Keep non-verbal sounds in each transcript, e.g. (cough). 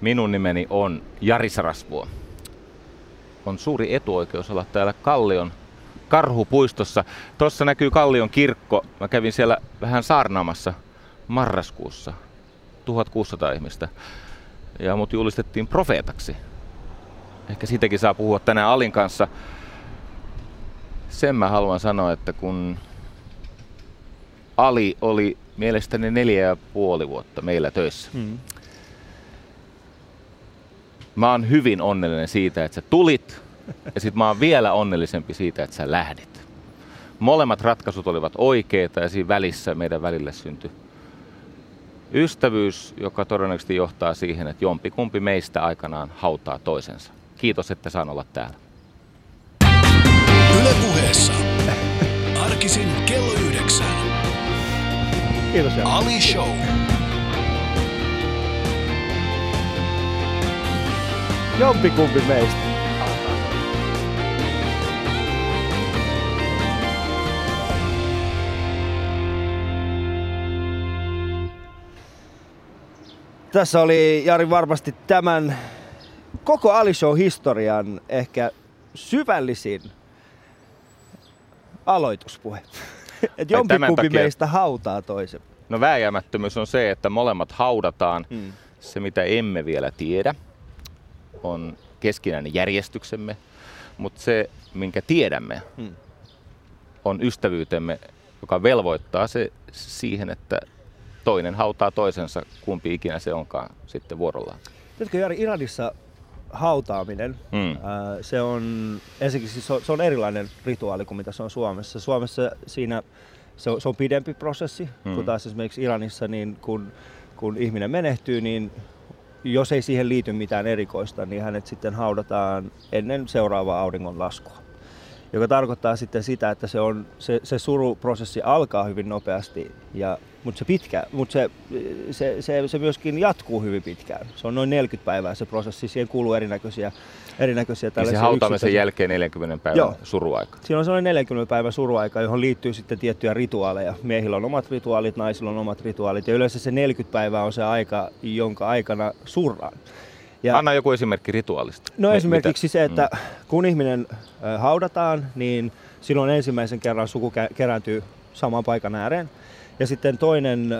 Minun nimeni on Jari Sarasvuo. On suuri etuoikeus olla täällä Kallion karhupuistossa. Tuossa näkyy Kallion kirkko. Mä kävin siellä vähän saarnaamassa marraskuussa. 1600 ihmistä. Ja mut julistettiin profeetaksi. Ehkä siitäkin saa puhua tänään Alin kanssa. Sen mä haluan sanoa, että kun Ali oli mielestäni neljä ja puoli vuotta meillä töissä. Hmm. Mä oon hyvin onnellinen siitä, että sä tulit ja sit mä oon vielä onnellisempi siitä, että sä lähdit. Molemmat ratkaisut olivat oikeita ja siinä välissä meidän välille syntyi ystävyys, joka todennäköisesti johtaa siihen, että jompikumpi meistä aikanaan hautaa toisensa. Kiitos, että saan olla täällä. Yle puheessa. Arkisin kello yhdeksän. Kiitos. Ali Show. Jompikumpi meistä. Tässä oli Jari varmasti tämän koko Ali Show-historian ehkä syvällisin aloituspuhe. (laughs) Että jompikumpi takia... meistä hautaa toisen. No vääjäämättömyys on se, että molemmat haudataan. Hmm. Se, mitä emme vielä tiedä, on keskinäinen järjestyksemme, mutta se, minkä tiedämme, hmm. on ystävyytemme, joka velvoittaa se siihen, että toinen hautaa toisensa, kumpi ikinä se onkaan sitten vuorollaan. Tiedätkö Jari, Iranissa hautaaminen, mm. ää, se on ensinnäkin siis se on erilainen rituaali kuin mitä se on Suomessa. Suomessa siinä se on, se on pidempi prosessi, mm. kun taas esimerkiksi Iranissa, niin kun, kun ihminen menehtyy, niin jos ei siihen liity mitään erikoista, niin hänet sitten haudataan ennen seuraavaa auringonlaskua. Joka tarkoittaa sitten sitä, että se, on, se, se suruprosessi alkaa hyvin nopeasti, ja, mutta, se, pitkä, mutta se, se, se, se myöskin jatkuu hyvin pitkään. Se on noin 40 päivää se prosessi, siihen kuuluu erinäköisiä erinäköisiä tällaisia niin se hautaamisen jälkeen 40 päivän Joo. suruaika. Siinä on sellainen 40 päivän suruaika, johon liittyy sitten tiettyjä rituaaleja. Miehillä on omat rituaalit, naisilla on omat rituaalit ja yleensä se 40 päivää on se aika, jonka aikana surraan. Ja, Anna joku esimerkki rituaalista. No Me, esimerkiksi mitä? se, että mm. kun ihminen haudataan, niin silloin ensimmäisen kerran suku kerääntyy saman paikan ääreen. Ja sitten toinen,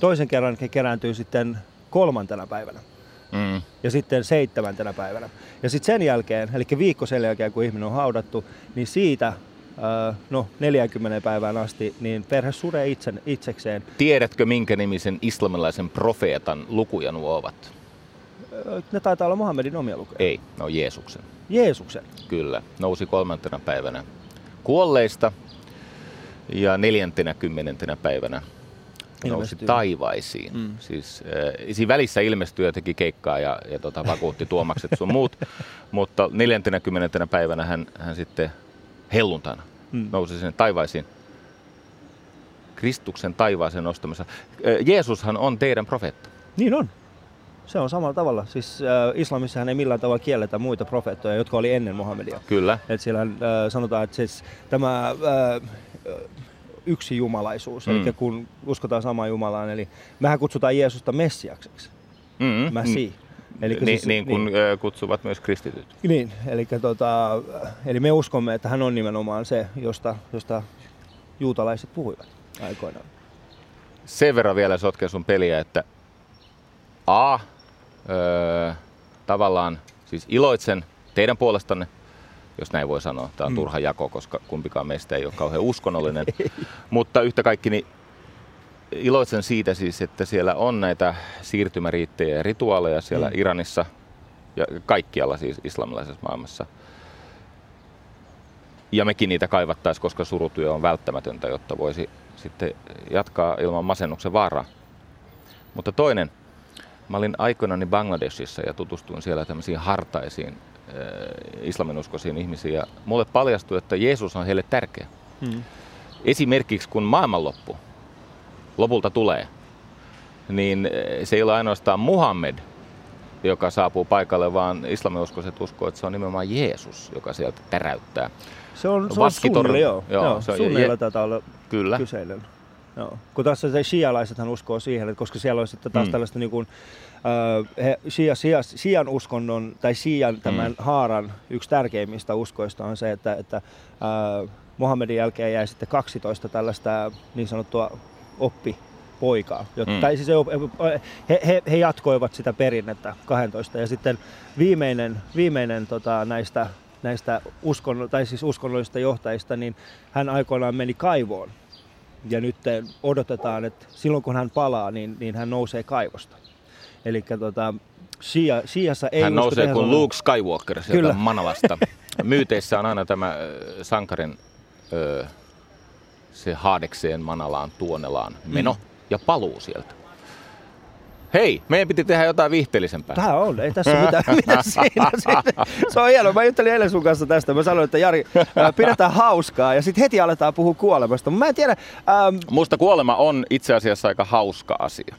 toisen kerran he kerääntyy sitten kolmantena päivänä. Mm. Ja sitten seitsemäntenä päivänä. Ja sitten sen jälkeen, eli viikko sen jälkeen kun ihminen on haudattu, niin siitä no 40 päivään asti, niin perhe suree itse, itsekseen. Tiedätkö, minkä nimisen islamilaisen profeetan lukuja nuo ovat? Ne taitaa olla Muhammedin omia lukuja. Ei, ne on Jeesuksen. Jeesuksen? Kyllä, nousi kolmantena päivänä kuolleista ja neljäntenä kymmenentenä päivänä nousi taivaisiin. Mm. Siis, äh, siinä välissä ilmestyi ja teki keikkaa ja, ja tota, vakuutti tuomakset sun muut, (laughs) mutta neljäntenä kymmenentenä päivänä hän, hän sitten helluntana mm. nousi sinne taivaisiin. Kristuksen taivaaseen nostamassa. Äh, Jeesushan on teidän profeetta. Niin on. Se on samalla tavalla. Siis äh, islamissahan ei millään tavalla kielletä muita profeettoja, jotka oli ennen Muhammedia. Kyllä. Et siellä äh, sanotaan, että siis tämä äh, yksi jumalaisuus, mm. eli kun uskotaan samaan Jumalaan, eli mehän kutsutaan Jeesusta Messiakseksi. Mm. Messi. Mm. Eli niin, siis, niin kuin niin, kutsuvat myös kristityt. Niin, eli, tota, eli me uskomme, että hän on nimenomaan se, josta, josta juutalaiset puhuivat aikoinaan. Sen verran vielä sotken sun peliä, että A, öö, tavallaan siis iloitsen teidän puolestanne, jos näin voi sanoa. Tämä on mm. turha jako, koska kumpikaan meistä ei ole kauhean uskonnollinen. (laughs) Mutta yhtä kaikki niin iloitsen siitä siis, että siellä on näitä siirtymäriittejä ja rituaaleja siellä mm. Iranissa ja kaikkialla siis islamilaisessa maailmassa. Ja mekin niitä kaivattaisiin, koska surutyö on välttämätöntä, jotta voisi sitten jatkaa ilman masennuksen vaaraa. Mutta toinen, Mä olin aikoinani Bangladesissa ja tutustuin siellä tämmöisiin hartaisiin äh, islaminuskoisiin ihmisiin ja mulle paljastui, että Jeesus on heille tärkeä. Hmm. Esimerkiksi kun maailmanloppu lopulta tulee, niin äh, se ei ole ainoastaan Muhammed, joka saapuu paikalle, vaan islaminuskoiset uskoo, että se on nimenomaan Jeesus, joka sieltä täräyttää. Se on, se on sunni, joo. joo, joo se on, sunneilla tätä olla Kyllä. kyseinen. Joo. Kun taas se shialaisethan uskoo siihen, että koska siellä on sitten taas mm. tällaista niin kuin, äh, he, shia, shia, shian uskonnon tai shian tämän mm. haaran yksi tärkeimmistä uskoista on se, että, että äh, Mohammedin jälkeen jäi sitten 12 tällaista niin sanottua oppi poikaa. Mm. Tai siis he, he, he, jatkoivat sitä perinnettä 12. Ja sitten viimeinen, viimeinen tota, näistä, näistä uskon, tai siis uskonnollisista johtajista, niin hän aikoinaan meni kaivoon. Ja nyt odotetaan, että silloin kun hän palaa, niin, niin hän nousee kaivosta. Eli tota, Shia, Shiassa ei Hän nousee kuin Luke Skywalker sieltä Kyllä. Manalasta. (laughs) Myyteissä on aina tämä sankarin se haadekseen Manalaan Tuonelaan meno mm. ja paluu sieltä. Hei, meidän piti tehdä jotain viihteellisempää. Tämä on, ei tässä mitään, (laughs) mitä siinä. Se on hienoa. Mä juttelin eilen sun kanssa tästä. Mä sanoin, että Jari, pidetään hauskaa ja sitten heti aletaan puhua kuolemasta. Mä en tiedä. Ähm... Musta kuolema on itse asiassa aika hauska asia.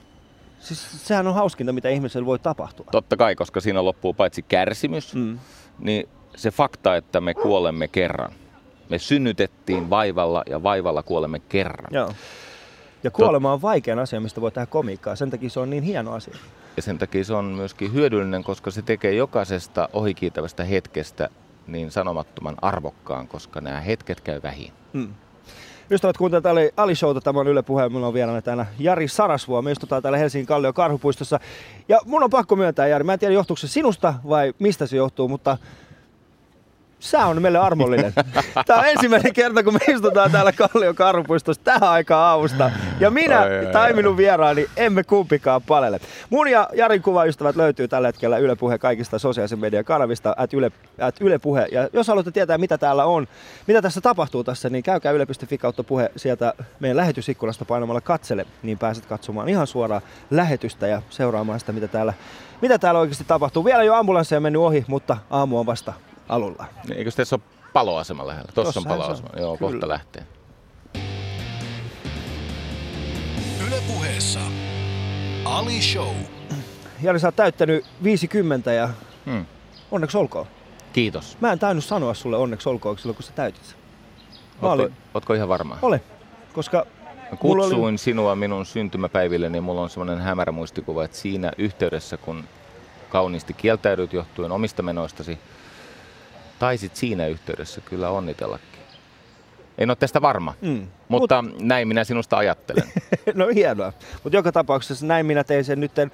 Siis sehän on hauskinta, mitä ihmisellä voi tapahtua. Totta kai, koska siinä loppuu paitsi kärsimys, mm. niin se fakta, että me kuolemme kerran – me synnytettiin vaivalla ja vaivalla kuolemme kerran. Joo. Ja kuolema on vaikein asia, mistä voi tehdä komiikkaa. Sen takia se on niin hieno asia. Ja sen takia se on myöskin hyödyllinen, koska se tekee jokaisesta ohikiitävästä hetkestä niin sanomattoman arvokkaan, koska nämä hetket käy vähin. Mm. Ystävät, kuuntelevat täällä Ali Showta, tämä on Yle Puheen, minulla on vielä täällä Jari Sarasvuo. Me istutaan täällä Helsingin Kallio Karhupuistossa. Ja mun on pakko myöntää, Jari, mä en tiedä johtuuko se sinusta vai mistä se johtuu, mutta Sä on meille armollinen. (laughs) Tämä on ensimmäinen kerta, kun me istutaan täällä Kallion karhupuistossa tähän aikaan aamusta. Ja minä ai, ai, tai minun vieraani emme kumpikaan palele. Mun ja Jarin kuvaystävät löytyy tällä hetkellä Yle Puhe kaikista sosiaalisen median kanavista, at Yle, at Yle Puhe. Ja jos haluatte tietää, mitä täällä on, mitä tässä tapahtuu tässä, niin käykää yle.fi kautta puhe sieltä meidän lähetysikkunasta painamalla katsele, niin pääset katsomaan ihan suoraan lähetystä ja seuraamaan sitä, mitä täällä, mitä täällä oikeasti tapahtuu. Vielä jo ambulansseja mennyt ohi, mutta aamu on vasta alulla. Niin, eikö tässä ole paloasema lähellä? Tuossa on paloasema. Joo, Kyllä. kohta lähtee. Ylepuheessa Ali Show. Jari, sä oot täyttänyt 50 ja hmm. onneksi olkoon. Kiitos. Mä en tainnut sanoa sulle onneksi olkoon silloin, kun sä täytit sen. Ootko, olin... ootko ihan varma? Olen, koska Mä kutsuin oli... sinua minun syntymäpäiville, niin mulla on semmoinen hämärä muistikuva, että siinä yhteydessä, kun kauniisti kieltäydyt johtuen omista menoistasi, taisit siinä yhteydessä kyllä onnitellakin. En ole tästä varma, mm. mutta Mut... näin minä sinusta ajattelen. (laughs) no hienoa. Mutta joka tapauksessa näin minä tein sen nyt äh,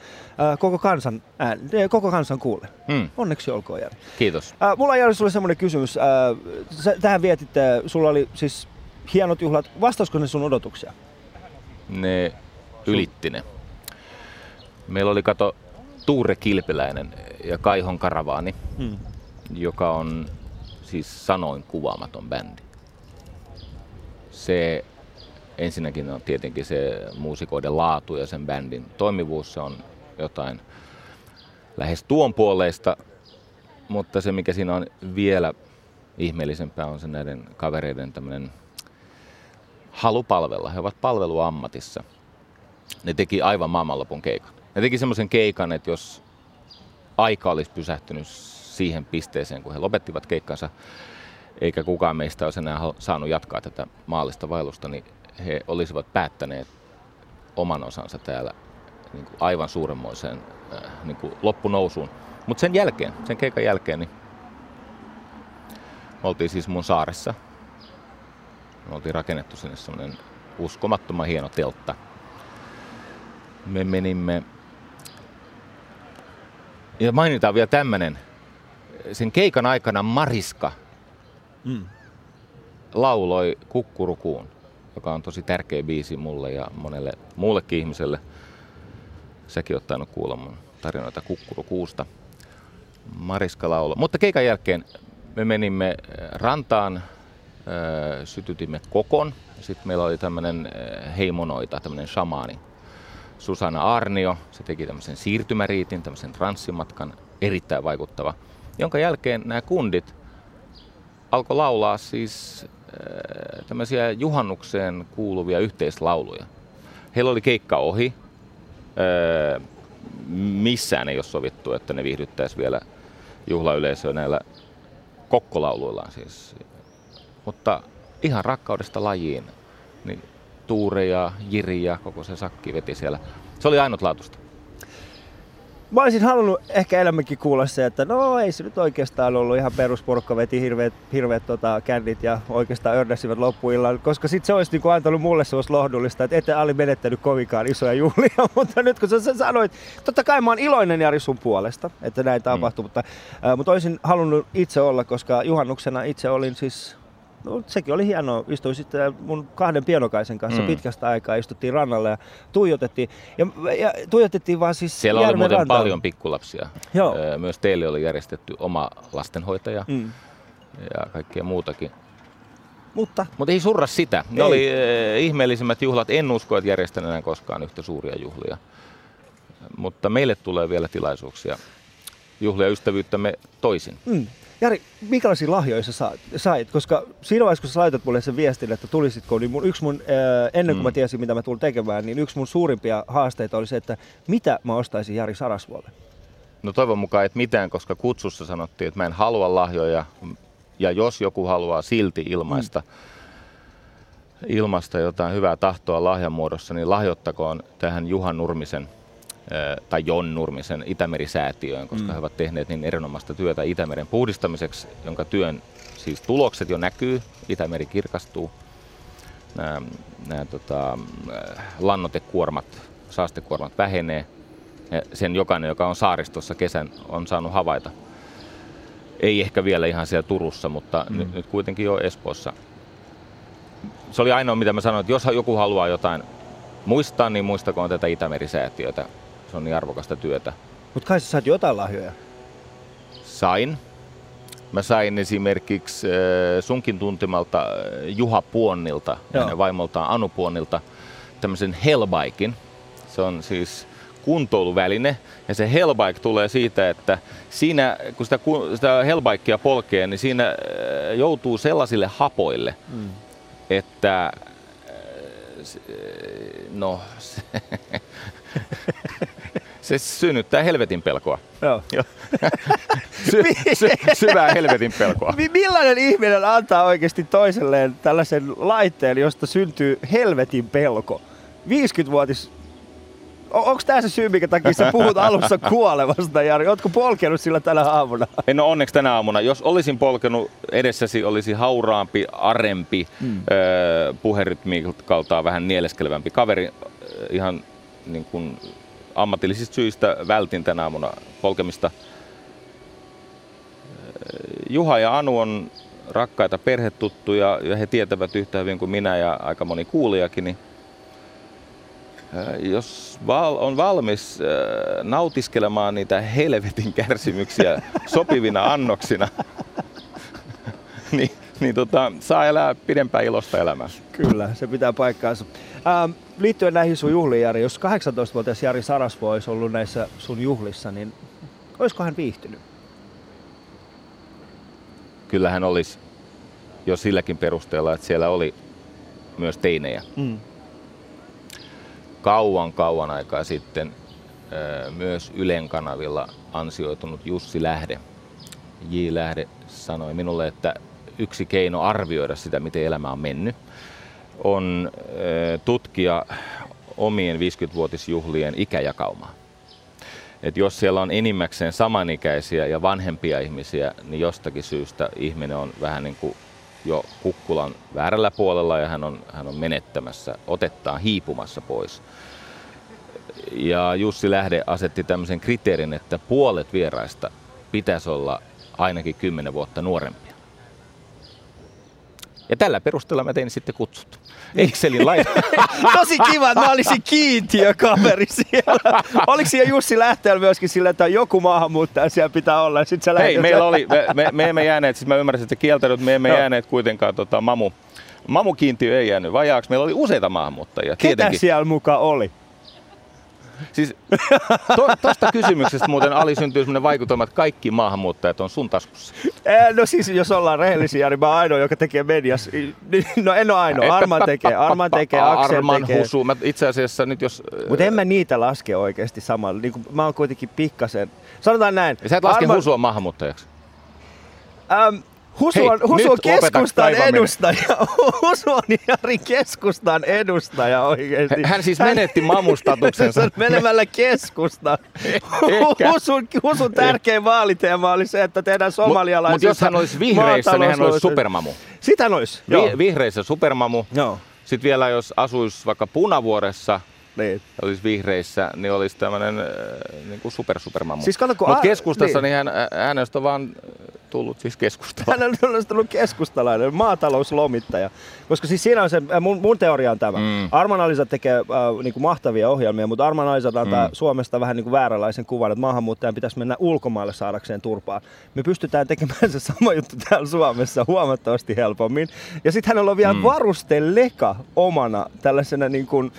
koko, kansan, äh, koko kansan kuulle. Mm. Onneksi olkoon Jari. Kiitos. Äh, mulla on Jari sulle semmoinen kysymys. Äh, sä, tähän vietit, äh, sulla oli siis hienot juhlat. Vastausiko ne sun odotuksia? Ne ylitti ne. Meillä oli kato Tuure Kilpiläinen ja Kaihon Karavaani. Mm joka on siis sanoin kuvaamaton bändi. Se ensinnäkin on tietenkin se muusikoiden laatu ja sen bändin toimivuus, se on jotain lähes tuon puoleista, mutta se mikä siinä on vielä ihmeellisempää on se näiden kavereiden tämmöinen halu palvella. He ovat palveluammatissa. Ne teki aivan maailmanlopun keikan. Ne teki semmoisen keikan, että jos aika olisi pysähtynyt siihen pisteeseen, kun he lopettivat keikkansa, eikä kukaan meistä olisi enää saanut jatkaa tätä maallista vaellusta, niin he olisivat päättäneet oman osansa täällä niin kuin aivan suuremmoiseen äh, niin kuin loppunousuun. Mutta sen jälkeen, sen keikan jälkeen, niin me oltiin siis mun saaressa. Me oltiin rakennettu sinne semmoinen uskomattoman hieno teltta. Me menimme ja mainitaan vielä tämmöinen sen keikan aikana Mariska mm. lauloi Kukkurukuun, joka on tosi tärkeä biisi mulle ja monelle muullekin ihmiselle. Säkin oot tainnut kuulla mun tarinoita Kukkurukuusta. Mariska lauloi. Mutta keikan jälkeen me menimme äh, rantaan, äh, sytytimme kokon. Sitten meillä oli tämmöinen äh, heimonoita, tämmöinen shamaani. Susanna Arnio, se teki tämmöisen siirtymäriitin, tämmöisen transsimatkan, erittäin vaikuttava jonka jälkeen nämä kundit alkoi laulaa siis äh, tämmöisiä juhannukseen kuuluvia yhteislauluja. Heillä oli keikka ohi. Äh, missään ei ole sovittu, että ne viihdyttäisi vielä juhlayleisöä näillä kokkolauluillaan siis. Mutta ihan rakkaudesta lajiin, niin Tuure ja Jiri ja koko se sakki veti siellä. Se oli ainutlaatuista. Mä olisin halunnut ehkä enemmänkin kuulla se, että no ei se nyt oikeastaan ollut ihan perusporukka, veti hirveät, hirveät tota, kännit ja oikeastaan ördäsivät loppuillan, koska sitten se olisi niinku antanut mulle sellaista lohdullista, että ette Ali menettänyt kovinkaan isoja juhlia, (laughs) mutta nyt kun sä, sä sanoit, totta kai mä oon iloinen Jari sun puolesta, että näin tapahtui, mm. mutta, äh, mutta olisin halunnut itse olla, koska juhannuksena itse olin siis No, sekin oli hienoa. Istuin sitten mun kahden pienokaisen kanssa mm. pitkästä aikaa, istuttiin rannalle ja tuijotettiin. Ja, ja tuijotettiin vaan siis Siellä oli muuten rantaan. paljon pikkulapsia. Joo. Myös teille oli järjestetty oma lastenhoitaja mm. ja kaikkea muutakin. Mutta, Mutta ei surra sitä. Ne ei. oli ihmeellisimmät juhlat. En usko, että järjestän enää koskaan yhtä suuria juhlia. Mutta meille tulee vielä tilaisuuksia juhlia ystävyyttämme toisin. Mm. Jari, minkälaisia lahjoja sä sait? Koska siinä vaiheessa, kun sä laitat mulle sen viestin, että tulisitko, niin mun, yksi mun, ennen kuin mm. mä tiesin, mitä mä tulen tekemään, niin yksi mun suurimpia haasteita oli se, että mitä mä ostaisin Jari Sarasvuolle? No toivon mukaan et mitään, koska kutsussa sanottiin, että mä en halua lahjoja, ja jos joku haluaa silti ilmaista, mm. ilmaista jotain hyvää tahtoa lahjan muodossa, niin lahjoittakoon tähän Juhan Nurmisen tai Jon Nurmisen Itämeri-säätiöön, koska mm. he ovat tehneet niin erinomaista työtä Itämeren puhdistamiseksi, jonka työn siis tulokset jo näkyy, Itämeri kirkastuu, nämä, nämä tota, lannotekuormat, saastekuormat vähenee, ja sen jokainen, joka on saaristossa kesän, on saanut havaita. Ei ehkä vielä ihan siellä Turussa, mutta mm. nyt, nyt kuitenkin jo Espoossa. Se oli ainoa, mitä mä sanoin, että jos joku haluaa jotain muistaa, niin muistakoon tätä Itämeri-säätiötä se on niin arvokasta työtä. Mutta kai sä saat jotain lahjoja? Sain. Mä sain esimerkiksi äh, sunkin tuntimalta äh, Juha Puonnilta, hänen vaimoltaan Anu Puonnilta, tämmöisen Hellbikin. Se on siis kuntoiluväline. Ja se Hellbike tulee siitä, että siinä, kun sitä, sitä Hellbikea polkee, niin siinä äh, joutuu sellaisille hapoille, mm. että no, se, (laughs) se synnyttää helvetin pelkoa. Joo. (laughs) sy- sy- syvää helvetin pelkoa. Millainen ihminen antaa oikeasti toiselleen tällaisen laitteen, josta syntyy helvetin pelko? 50-vuotis Onko tämä se syy, minkä takia sä puhut alussa kuolevasta, Jari? Ootko polkenut sillä tänä aamuna? En ole onneksi tänä aamuna. Jos olisin polkenut, edessäsi olisi hauraampi, arempi, hmm. puherytmiikaltaan vähän nieleskelevämpi kaveri. Ihan niin kuin ammatillisista syistä vältin tänä aamuna polkemista. Juha ja Anu on rakkaita perhetuttuja ja he tietävät yhtä hyvin kuin minä ja aika moni kuulijakin, niin jos val- on valmis nautiskelemaan niitä helvetin kärsimyksiä sopivina (laughs) annoksina, (laughs) niin, niin tota, saa elää pidempään ilosta elämää. Kyllä, se pitää paikkaansa. Ähm, liittyen näihin sun juhliin, Jari, jos 18-vuotias Jari Sarasvo olisi ollut näissä sun juhlissa, niin olisiko hän viihtynyt? Kyllä hän olisi jo silläkin perusteella, että siellä oli myös teinejä. Mm. Kauan kauan aikaa sitten myös Ylen kanavilla ansioitunut Jussi Lähde, J. Lähde sanoi minulle, että yksi keino arvioida sitä, miten elämä on mennyt, on tutkia omien 50-vuotisjuhlien ikäjakaumaa. Et jos siellä on enimmäkseen samanikäisiä ja vanhempia ihmisiä, niin jostakin syystä ihminen on vähän niin kuin jo kukkulan väärällä puolella ja hän on, hän on menettämässä, otettaan hiipumassa pois. Ja Jussi Lähde asetti tämmöisen kriteerin, että puolet vieraista pitäisi olla ainakin 10 vuotta nuorempia. Ja tällä perusteella mä tein sitten kutsut. Excelin laita. (laughs) Tosi kiva, että mä olisin kiintiökaveri siellä. Oliko siellä Jussi lähteellä myöskin sillä, että joku maahanmuuttaja siellä pitää olla? Ja sit sä Hei, meillä oli, me, me, me, emme jääneet, siis mä ymmärsin, että kieltänyt, me emme jääneet kuitenkaan tota, mamu. Mamu-kiintiö ei jäänyt vajaaksi. Meillä oli useita maahanmuuttajia. Ketä tietenkin. siellä mukaan oli? Siis to, tosta kysymyksestä muuten Ali syntyy sellainen vaikutelma, että kaikki maahanmuuttajat on sun taskussa. No siis jos ollaan rehellisiä, niin mä oon ainoa, joka tekee mediassa. No en ole ainoa. Arman tekee, Arman tekee, Aksel Arman tekee. Husu. Mä itse asiassa nyt jos... Mutta en mä niitä laske oikeasti samalla. Niin mä oon kuitenkin pikkasen... Sanotaan näin. Ja sä et laske Arman... Husua maahanmuuttajaksi? Ähm, Husu Hei, on, Husu nyt on keskustan edustaja. (laughs) Husu on Jari keskustan edustaja oikeesti. Hän siis menetti mamustatuksensa. (laughs) Menemällä keskusta. (laughs) Ehkä. Husun, Husun tärkein vaaliteema oli se, että tehdään somalialaisista Mutta jos hän olisi vihreissä, niin hän olisi supermamu. Sitä hän olisi. Vi- vihreissä supermamu. joo. Sitten vielä jos asuisi vaikka punavuoressa, Niin. olisi vihreissä, niin olisi tämmöinen äh, niin kuin super supermamu. Siis kato, Mutta keskustassa niin. niin. hän, hänestä on vaan tullut siis keskustalainen. Hän on tullut keskustalainen, maatalouslomittaja. Koska siis siinä on se, äh, mun, mun teoria on tämä. Mm. Arman Alisa tekee äh, niinku mahtavia ohjelmia, mutta Arman Alisa antaa mm. Suomesta vähän niinku vääränlaisen kuvan, että maahanmuuttajan pitäisi mennä ulkomaille saadakseen turpaa. Me pystytään tekemään se sama juttu täällä Suomessa huomattavasti helpommin. Ja sitten hänellä on vielä. Mm. varusteleka omana tällaisena niin kuin,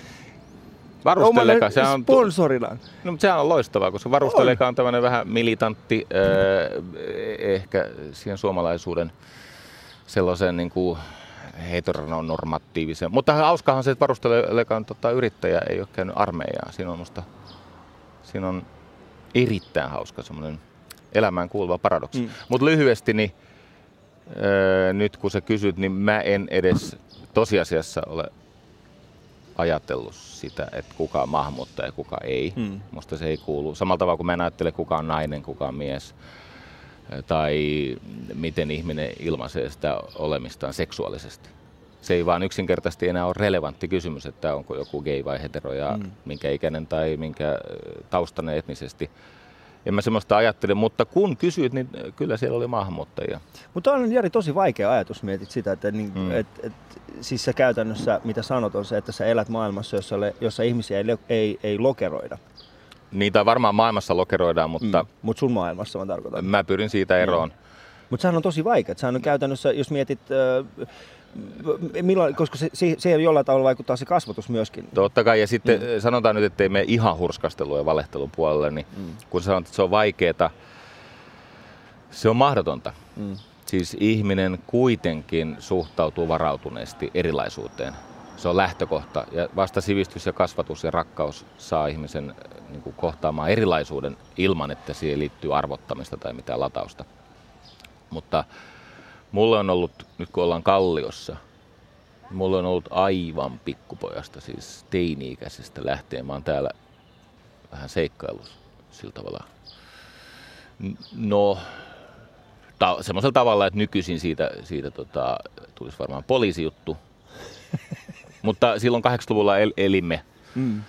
Varusteleka, se on, sponsorina. no, mutta sehän on loistavaa, koska varusteleka on tämmöinen vähän militantti, äh, ehkä siihen suomalaisuuden sellaisen niin kuin heteronormatiivisen. Mutta hauskahan se, että varustelekan tota, yrittäjä ei ole käynyt armeijaa. Siinä on musta, siinä on erittäin hauska semmoinen elämään kuuluva paradoksi. Mm. Mm. Mutta lyhyesti, niin öö, nyt kun sä kysyt, niin mä en edes tosiasiassa ole ajatellut sitä, että kuka on maahanmuuttaja ja kuka ei. Mm. Musta se ei kuulu. Samalla tavalla kuin mä en ajattele, kuka on nainen, kuka on mies tai miten ihminen ilmaisee sitä olemistaan seksuaalisesti. Se ei vaan yksinkertaisesti enää ole relevantti kysymys, että onko joku gay vai hetero ja Mm. minkä ikäinen tai minkä ö, taustainen etnisesti. En mä semmoista ajattele, mutta kun kysyit, niin kyllä siellä oli maahanmuuttajia. Mutta on Jari tosi vaikea ajatus, mietit sitä, että niin, mm. Mm. et, et, siis sä käytännössä, mitä sanot, on se, että sä elät maailmassa, jossa, ole, jossa ihmisiä ei, ei, ei lokeroida. Niitä varmaan maailmassa lokeroidaan, mutta Mm. Mutta sun maailmassa mä tarkoitan. mä pyrin siitä eroon. Mutta sehän on tosi vaikea. Sehän on käytännössä, jos mietit, äh, milloin, koska se, se, siihen jollain tavalla vaikuttaa se kasvatus myöskin. Totta kai, ja sitten mm. sanotaan nyt, ettei mene ihan hurskastelun ja valehtelun puolelle, niin Mm. kun sanot, että se on vaikeeta, se on mahdotonta. Mm. Siis ihminen kuitenkin suhtautuu varautuneesti erilaisuuteen. Se on lähtökohta. Ja vasta sivistys ja kasvatus ja rakkaus saa ihmisen äh, niin kuin, kohtaamaan erilaisuuden ilman, että siihen liittyy arvottamista tai mitään latausta. Mutta mulle on ollut, nyt kun ollaan Kalliossa, mulle on ollut aivan pikkupojasta, siis teini-ikäisestä lähtien. Mä oon täällä vähän seikkailu sillä tavalla. No, ta- semmoisella tavalla, että nykyisin siitä, siitä tota, tulisi varmaan poliisijuttu. (laughs) Mutta silloin 80-luvulla el- elimme, Mm.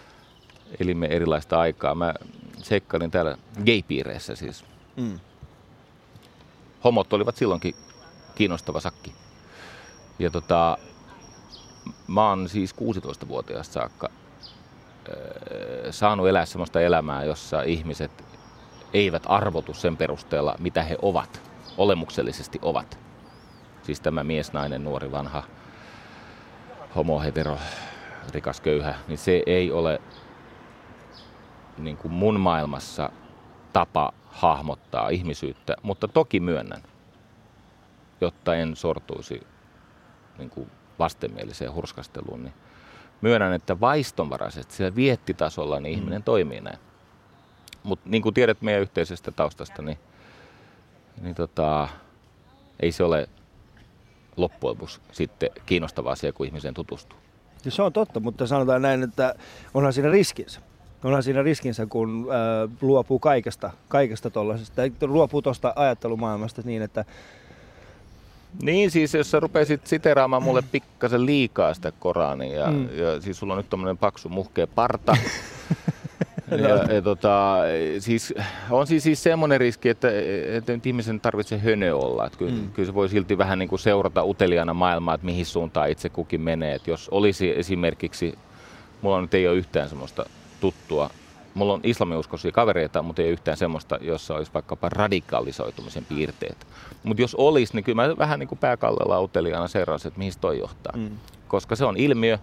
elimme erilaista aikaa. Mä seikkailin täällä gay-piireissä siis. Mm. Homot olivat silloinkin kiinnostava sakki. Ja tota, mä oon siis 16-vuotiaasta saakka öö, saanut elää semmoista elämää, jossa ihmiset eivät arvotu sen perusteella, mitä he ovat, olemuksellisesti ovat. Siis tämä mies, nainen, nuori, vanha, homo, hetero, rikas, köyhä, niin se ei ole niin kuin mun maailmassa tapa hahmottaa ihmisyyttä, mutta toki myönnän, jotta en sortuisi niin kuin vastenmieliseen hurskasteluun, niin myönnän, että vaistonvaraisesti sillä viettitasolla niin ihminen toimii näin. Mutta niin kuin tiedät meidän yhteisestä taustasta, niin, niin tota, ei se ole loppujen lopuksi sitten kiinnostava asia, kun ihmiseen tutustuu. Ja se on totta, mutta sanotaan näin, että onhan siinä riskinsä. Onhan siinä riskinsä, kun äh, luopuu kaikesta, kaikesta tuollaisesta, luopuu tuosta ajattelumaailmasta niin, että Niin siis, jos sä rupesit siteraamaan mulle pikkasen liikaa sitä Korania, ja, Mm. mm. ja siis sulla on nyt tommonen paksu muhkea parta. (laughs) ja, ja tota, siis, on siis, siis semmoinen riski, että, että nyt ihmisen tarvitsee hönö olla. Että kyllä, Mm. mm. kyllä se voi silti vähän niin kuin seurata uteliaana maailmaa, että mihin suuntaan itse kukin menee. Että jos olisi esimerkiksi, mulla nyt ei ole yhtään semmoista tuttua, mulla on islamiuskoisia kavereita, mutta ei yhtään semmoista, jossa olisi vaikkapa radikalisoitumisen piirteet. Mutta jos olisi, niin kyllä mä vähän niin kuin pääkallella uteliaana seuraisin, että mihin toi johtaa. mm. Koska se on ilmiö,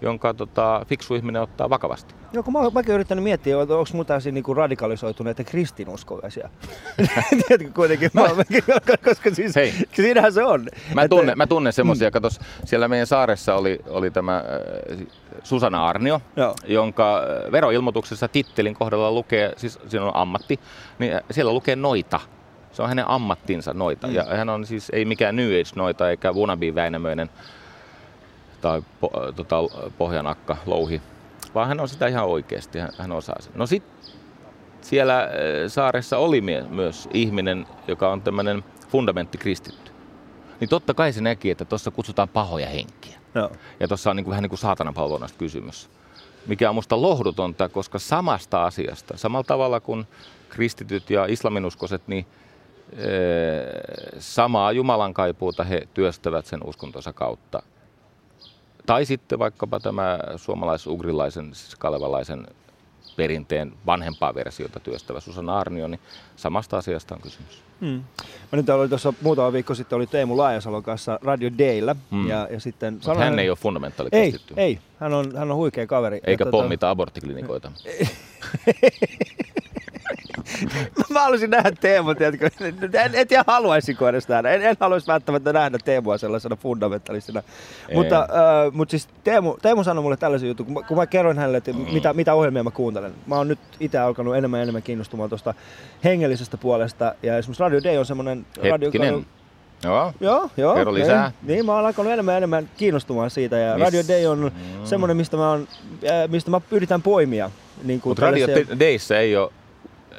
jonka tota, fiksu ihminen ottaa vakavasti. Joo, kun mä, mäkin yrittänyt miettiä, onko mulla täysin niinku radikalisoituneita kristinuskovaisia. (laughs) Tiedätkö kuitenkin, mä, (laughs) koska siis Hei. siinähän se on. Mä Että- tunnen, mä tunnen semmoisia, katos, siellä meidän saaressa oli, oli tämä äh, Susanna Arnio, Joo. jonka äh, veroilmoituksessa tittelin kohdalla lukee, siis siinä on ammatti, niin äh, siellä lukee noita. Se on hänen ammattinsa noita. Mm. Ja hän on siis ei mikään New Age-noita eikä wannabe Väinämöinen tai po, tota, pohjanakka, louhi, vaan hän on sitä ihan oikeasti, hän, hän osaa sen. No sitten siellä saaressa oli myös ihminen, joka on tämmöinen fundamenttikristitty. Niin totta kai se näki, että tuossa kutsutaan pahoja henkiä. No. Ja tuossa on niin kuin, vähän niin kuin saatanapalvonnasta kysymys. Mikä on musta lohdutonta, koska samasta asiasta, samalla tavalla kuin kristityt ja islaminuskoiset, niin ee, samaa Jumalan kaipuuta he työstävät sen uskontonsa kautta. Tai sitten vaikkapa tämä suomalais-ugrilaisen, siis kalevalaisen perinteen vanhempaa versiota työstävä Susanna Arnio, niin samasta asiasta on kysymys. Mä nyt oli tuossa muutama viikko sitten oli Teemu Laajasalon kanssa Radio Dayllä. Hmm. Ja, ja sitten hän, hän ei ole fundamentaali Ei, ei. Hän on, hän on huikea kaveri. Eikä ja tota- pommita tota... aborttiklinikoita. (laughs) mä haluaisin nähdä Teemu, tiedätkö? En, en tiedä haluaisiko edes nähdä. En, en haluaisi välttämättä nähdä Teemua sellaisena fundamentalistina. Mutta, äh, mutta siis Teemu, Teemu sanoi mulle tällaisen jutun, kun mä, kun mä kerroin hänelle, että mm. mitä, mitä ohjelmia mä kuuntelen. Mä oon nyt itse alkanut enemmän ja enemmän kiinnostumaan tuosta hengellisestä puolesta. Ja esimerkiksi Radio Day on semmoinen radio, Joo, joo, joo kerro lisää. Niin, niin, mä oon alkanut enemmän ja enemmän kiinnostumaan siitä. Ja Miss? Radio Day on mm. semmoinen, mistä mä, on, äh, mistä mä yritän poimia. Niin Mutta Radio Dayssä ei ole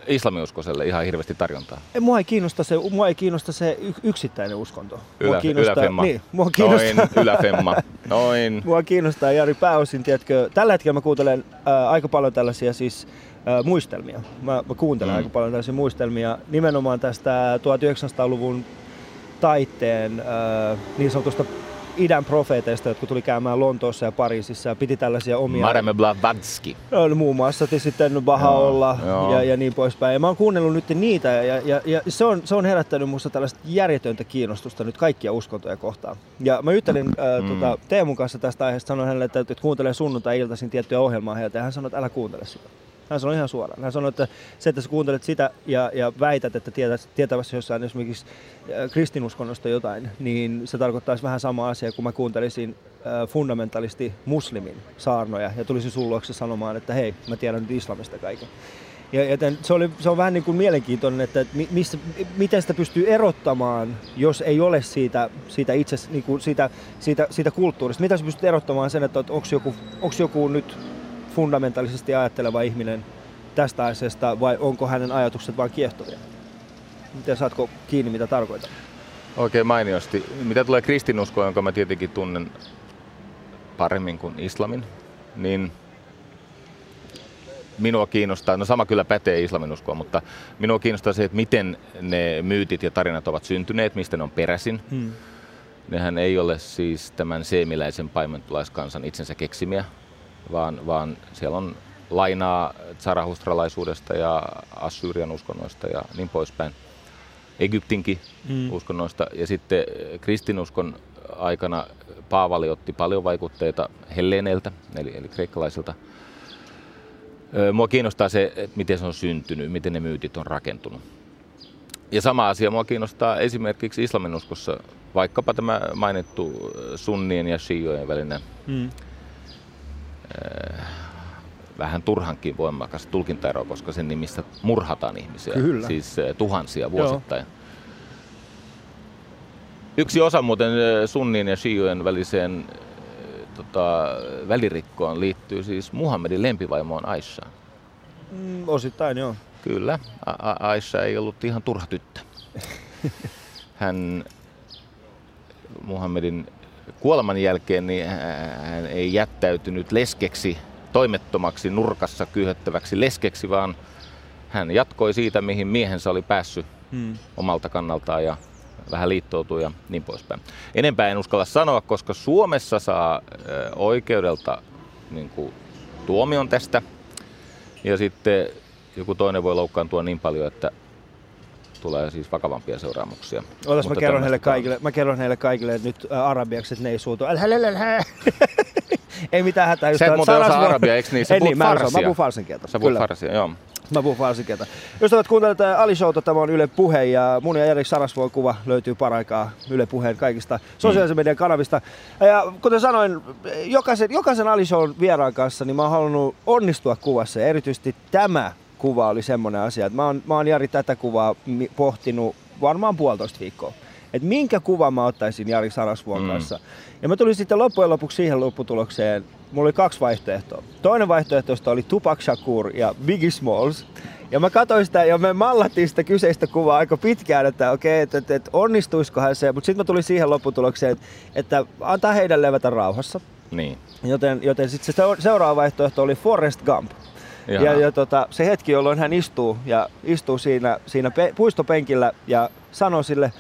islamiuskoselle ihan hirveästi tarjontaa? Ei, mua, ei kiinnosta se, mua ei kiinnosta se yksittäinen uskonto. Ylä, mua kiinnostaa, yläfemma. Niin, mua kiinnostaa, Noin, yläfemma. Noin. (laughs) mua kiinnostaa Jari pääosin, tiedätkö, tällä hetkellä mä kuuntelen äh, aika paljon tällaisia siis äh, muistelmia. Mä, mä kuuntelen mm. aika paljon tällaisia muistelmia nimenomaan tästä 1900-luvun taitteen äh, niin sanotusta idän profeeteista, jotka tuli käymään Lontoossa ja Pariisissa ja piti tällaisia omia... Maremme Blavatsky. No, muun muassa sitten Bahaolla ja, ja niin poispäin. Ja mä oon kuunnellut nyt niitä ja, ja, ja se, on, se on herättänyt musta tällaista järjetöntä kiinnostusta nyt kaikkia uskontoja kohtaan. Ja mä juttelin mm. äh, tota, Teemun kanssa tästä aiheesta, sanoin hänelle, että, että kuuntelee sunnuntai-iltaisin tiettyä ohjelmaa heiltä ja hän sanoi, että älä kuuntele sitä. Hän sanoi ihan suoraan. Hän sanoi, että se, että sä kuuntelet sitä ja, ja väität, että tietävässä jossain esimerkiksi äh, kristinuskonnosta jotain, niin se tarkoittaisi vähän sama asia, kun mä kuuntelisin äh, fundamentalisti muslimin saarnoja ja tulisin sun luokse sanomaan, että hei, mä tiedän nyt islamista kaiken. Ja joten se, oli, se on vähän niin kuin mielenkiintoinen, että missä, miten sitä pystyy erottamaan, jos ei ole siitä, siitä itse niin kuin siitä, siitä, siitä kulttuurista. Miten sä pystyt erottamaan sen, että onko joku, joku nyt fundamentalisesti ajatteleva ihminen tästä asiasta vai onko hänen ajatukset vain kiehtovia? Miten saatko kiinni, mitä tarkoitan? Oikein mainiosti. Mitä tulee kristinuskoon, jonka mä tietenkin tunnen paremmin kuin islamin, niin minua kiinnostaa, no sama kyllä pätee islaminuskoa, mutta minua kiinnostaa se, että miten ne myytit ja tarinat ovat syntyneet, mistä ne on peräisin. Hmm. Nehän ei ole siis tämän seemiläisen paimentulaiskansan itsensä keksimiä, vaan, vaan siellä on lainaa tsarahustralaisuudesta ja Assyrian uskonnoista ja niin poispäin. Egyptinkin mm. uskonnoista. Ja sitten kristinuskon aikana Paavali otti paljon vaikutteita Helleneiltä, eli, eli kreikkalaisilta. Mua kiinnostaa se, että miten se on syntynyt, miten ne myytit on rakentunut. Ja sama asia mua kiinnostaa esimerkiksi islaminuskossa, vaikkapa tämä mainittu sunnien ja shiojen välinen mm vähän turhankin voimakas tulkintaero, koska sen nimissä murhataan ihmisiä, Kyllä. siis äh, tuhansia vuosittain. Joo. Yksi osa muuten äh, sunnin ja shiujen väliseen tota, välirikkoon liittyy siis Muhammedin lempivaimoon Aishaan. Mm, osittain joo. Kyllä, A- Aisha ei ollut ihan turha tyttö. (laughs) Hän Muhammedin kuoleman jälkeen niin hän ei jättäytynyt leskeksi, toimettomaksi, nurkassa kyyhöttäväksi leskeksi, vaan hän jatkoi siitä, mihin miehensä oli päässyt hmm. omalta kannaltaan ja vähän liittoutui ja niin poispäin. Enempää en uskalla sanoa, koska Suomessa saa oikeudelta niin kuin, tuomion tästä ja sitten joku toinen voi loukkaantua niin paljon, että tulee siis vakavampia seuraamuksia. Otas, mä kerron, heille kaikille, mä kerron heille kaikille että nyt ä, arabiaksi, että ne ei suutu. (laughs) ei mitään hätää. Sä et muuten osaa arabia, eikö niin? Sä en niin, mä, farsia. mä puhun farsin kieltä. Sä puhut farsia, joo. Mä puhun farsin kieltä. Ystävät, kuuntelet Ali Showta, tämä on Yle Puhe ja mun ja Erik Sarasvuon kuva löytyy paraikaa Yle Puheen kaikista sosiaalisen mm. median kanavista. Ja kuten sanoin, jokaisen, jokaisen Ali Shown vieraan kanssa, niin mä oon halunnut onnistua kuvassa ja erityisesti tämä kuva oli semmoinen asia, että mä oon, mä oon Jari tätä kuvaa pohtinut varmaan puolitoista viikkoa. Että minkä kuvan mä ottaisin Jari Sarasvuon mm. kanssa. Ja mä tulin sitten loppujen lopuksi siihen lopputulokseen, mulla oli kaksi vaihtoehtoa. Toinen vaihtoehto oli Tupac Shakur ja Biggie Smalls. Ja mä katsoin sitä ja me mallattiin sitä kyseistä kuvaa aika pitkään, että okei, että, että, että onnistuisikohan se. Mutta sitten mä tulin siihen lopputulokseen, että, että antaa heidän levätä rauhassa. Niin. Joten, joten sitten se seuraava vaihtoehto oli Forrest Gump. Jaha. Ja, ja tota, se hetki, jolloin hän istuu ja istuu siinä, siinä pe- puistopenkillä ja sanoo sille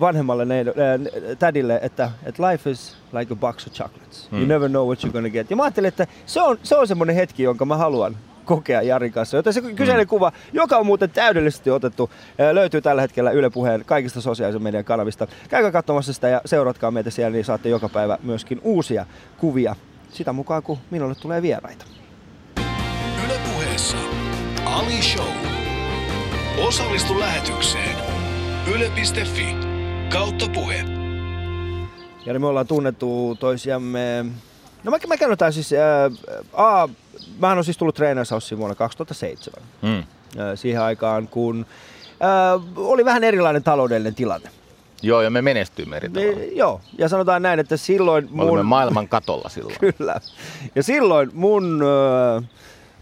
vanhemmalle ne, tädille, että, että life is like a box of chocolates. Hmm. You never know what you're gonna get. Ja mä ajattelin, että se on, se on semmoinen hetki, jonka mä haluan kokea Jarin kanssa. Joten se kyseinen mm. kuva, joka on muuten täydellisesti otettu, löytyy tällä hetkellä Yle Puheen kaikista sosiaalisen median kanavista. Käykää katsomassa sitä ja seuratkaa meitä siellä, niin saatte joka päivä myöskin uusia kuvia sitä mukaan, kun minulle tulee vieraita. Yle Puheessa Ali Show. Osallistu lähetykseen yle.fi kautta puhe. Ja me ollaan tunnettu toisiamme No mä, mä kerrotaan siis, ää, A, mä on siis tullut treenaushaussiin vuonna 2007. Hmm. Ää, siihen aikaan, kun ää, oli vähän erilainen taloudellinen tilanne. Joo, ja me menestyimme eri tavalla. Me, joo, ja sanotaan näin, että silloin mun... Olimme maailman katolla silloin. (laughs) Kyllä. Ja silloin mun,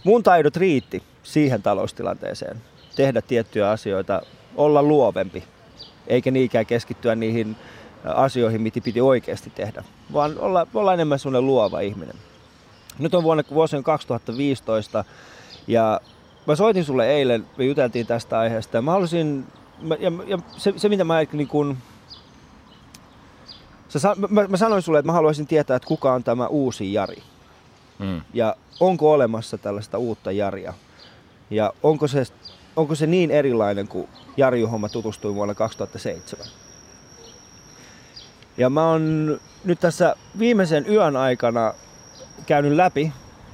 mun taidot riitti siihen taloustilanteeseen. Tehdä tiettyjä asioita, olla luovempi, eikä niinkään keskittyä niihin asioihin, mitä piti oikeasti tehdä, vaan olla, olla enemmän sellainen luova ihminen. Nyt on vuonna, vuosi 2015 ja mä soitin sulle eilen, me juteltiin tästä aiheesta ja mä halusin, ja, ja se, se mitä mä niin kun, sä, mä, mä sanoin sulle, että mä haluaisin tietää, että kuka on tämä uusi Jari. Mm. Ja onko olemassa tällaista uutta Jaria. Ja onko se, onko se niin erilainen kuin mä tutustuin vuonna 2007. Ja mä oon nyt tässä viimeisen yön aikana käynyt läpi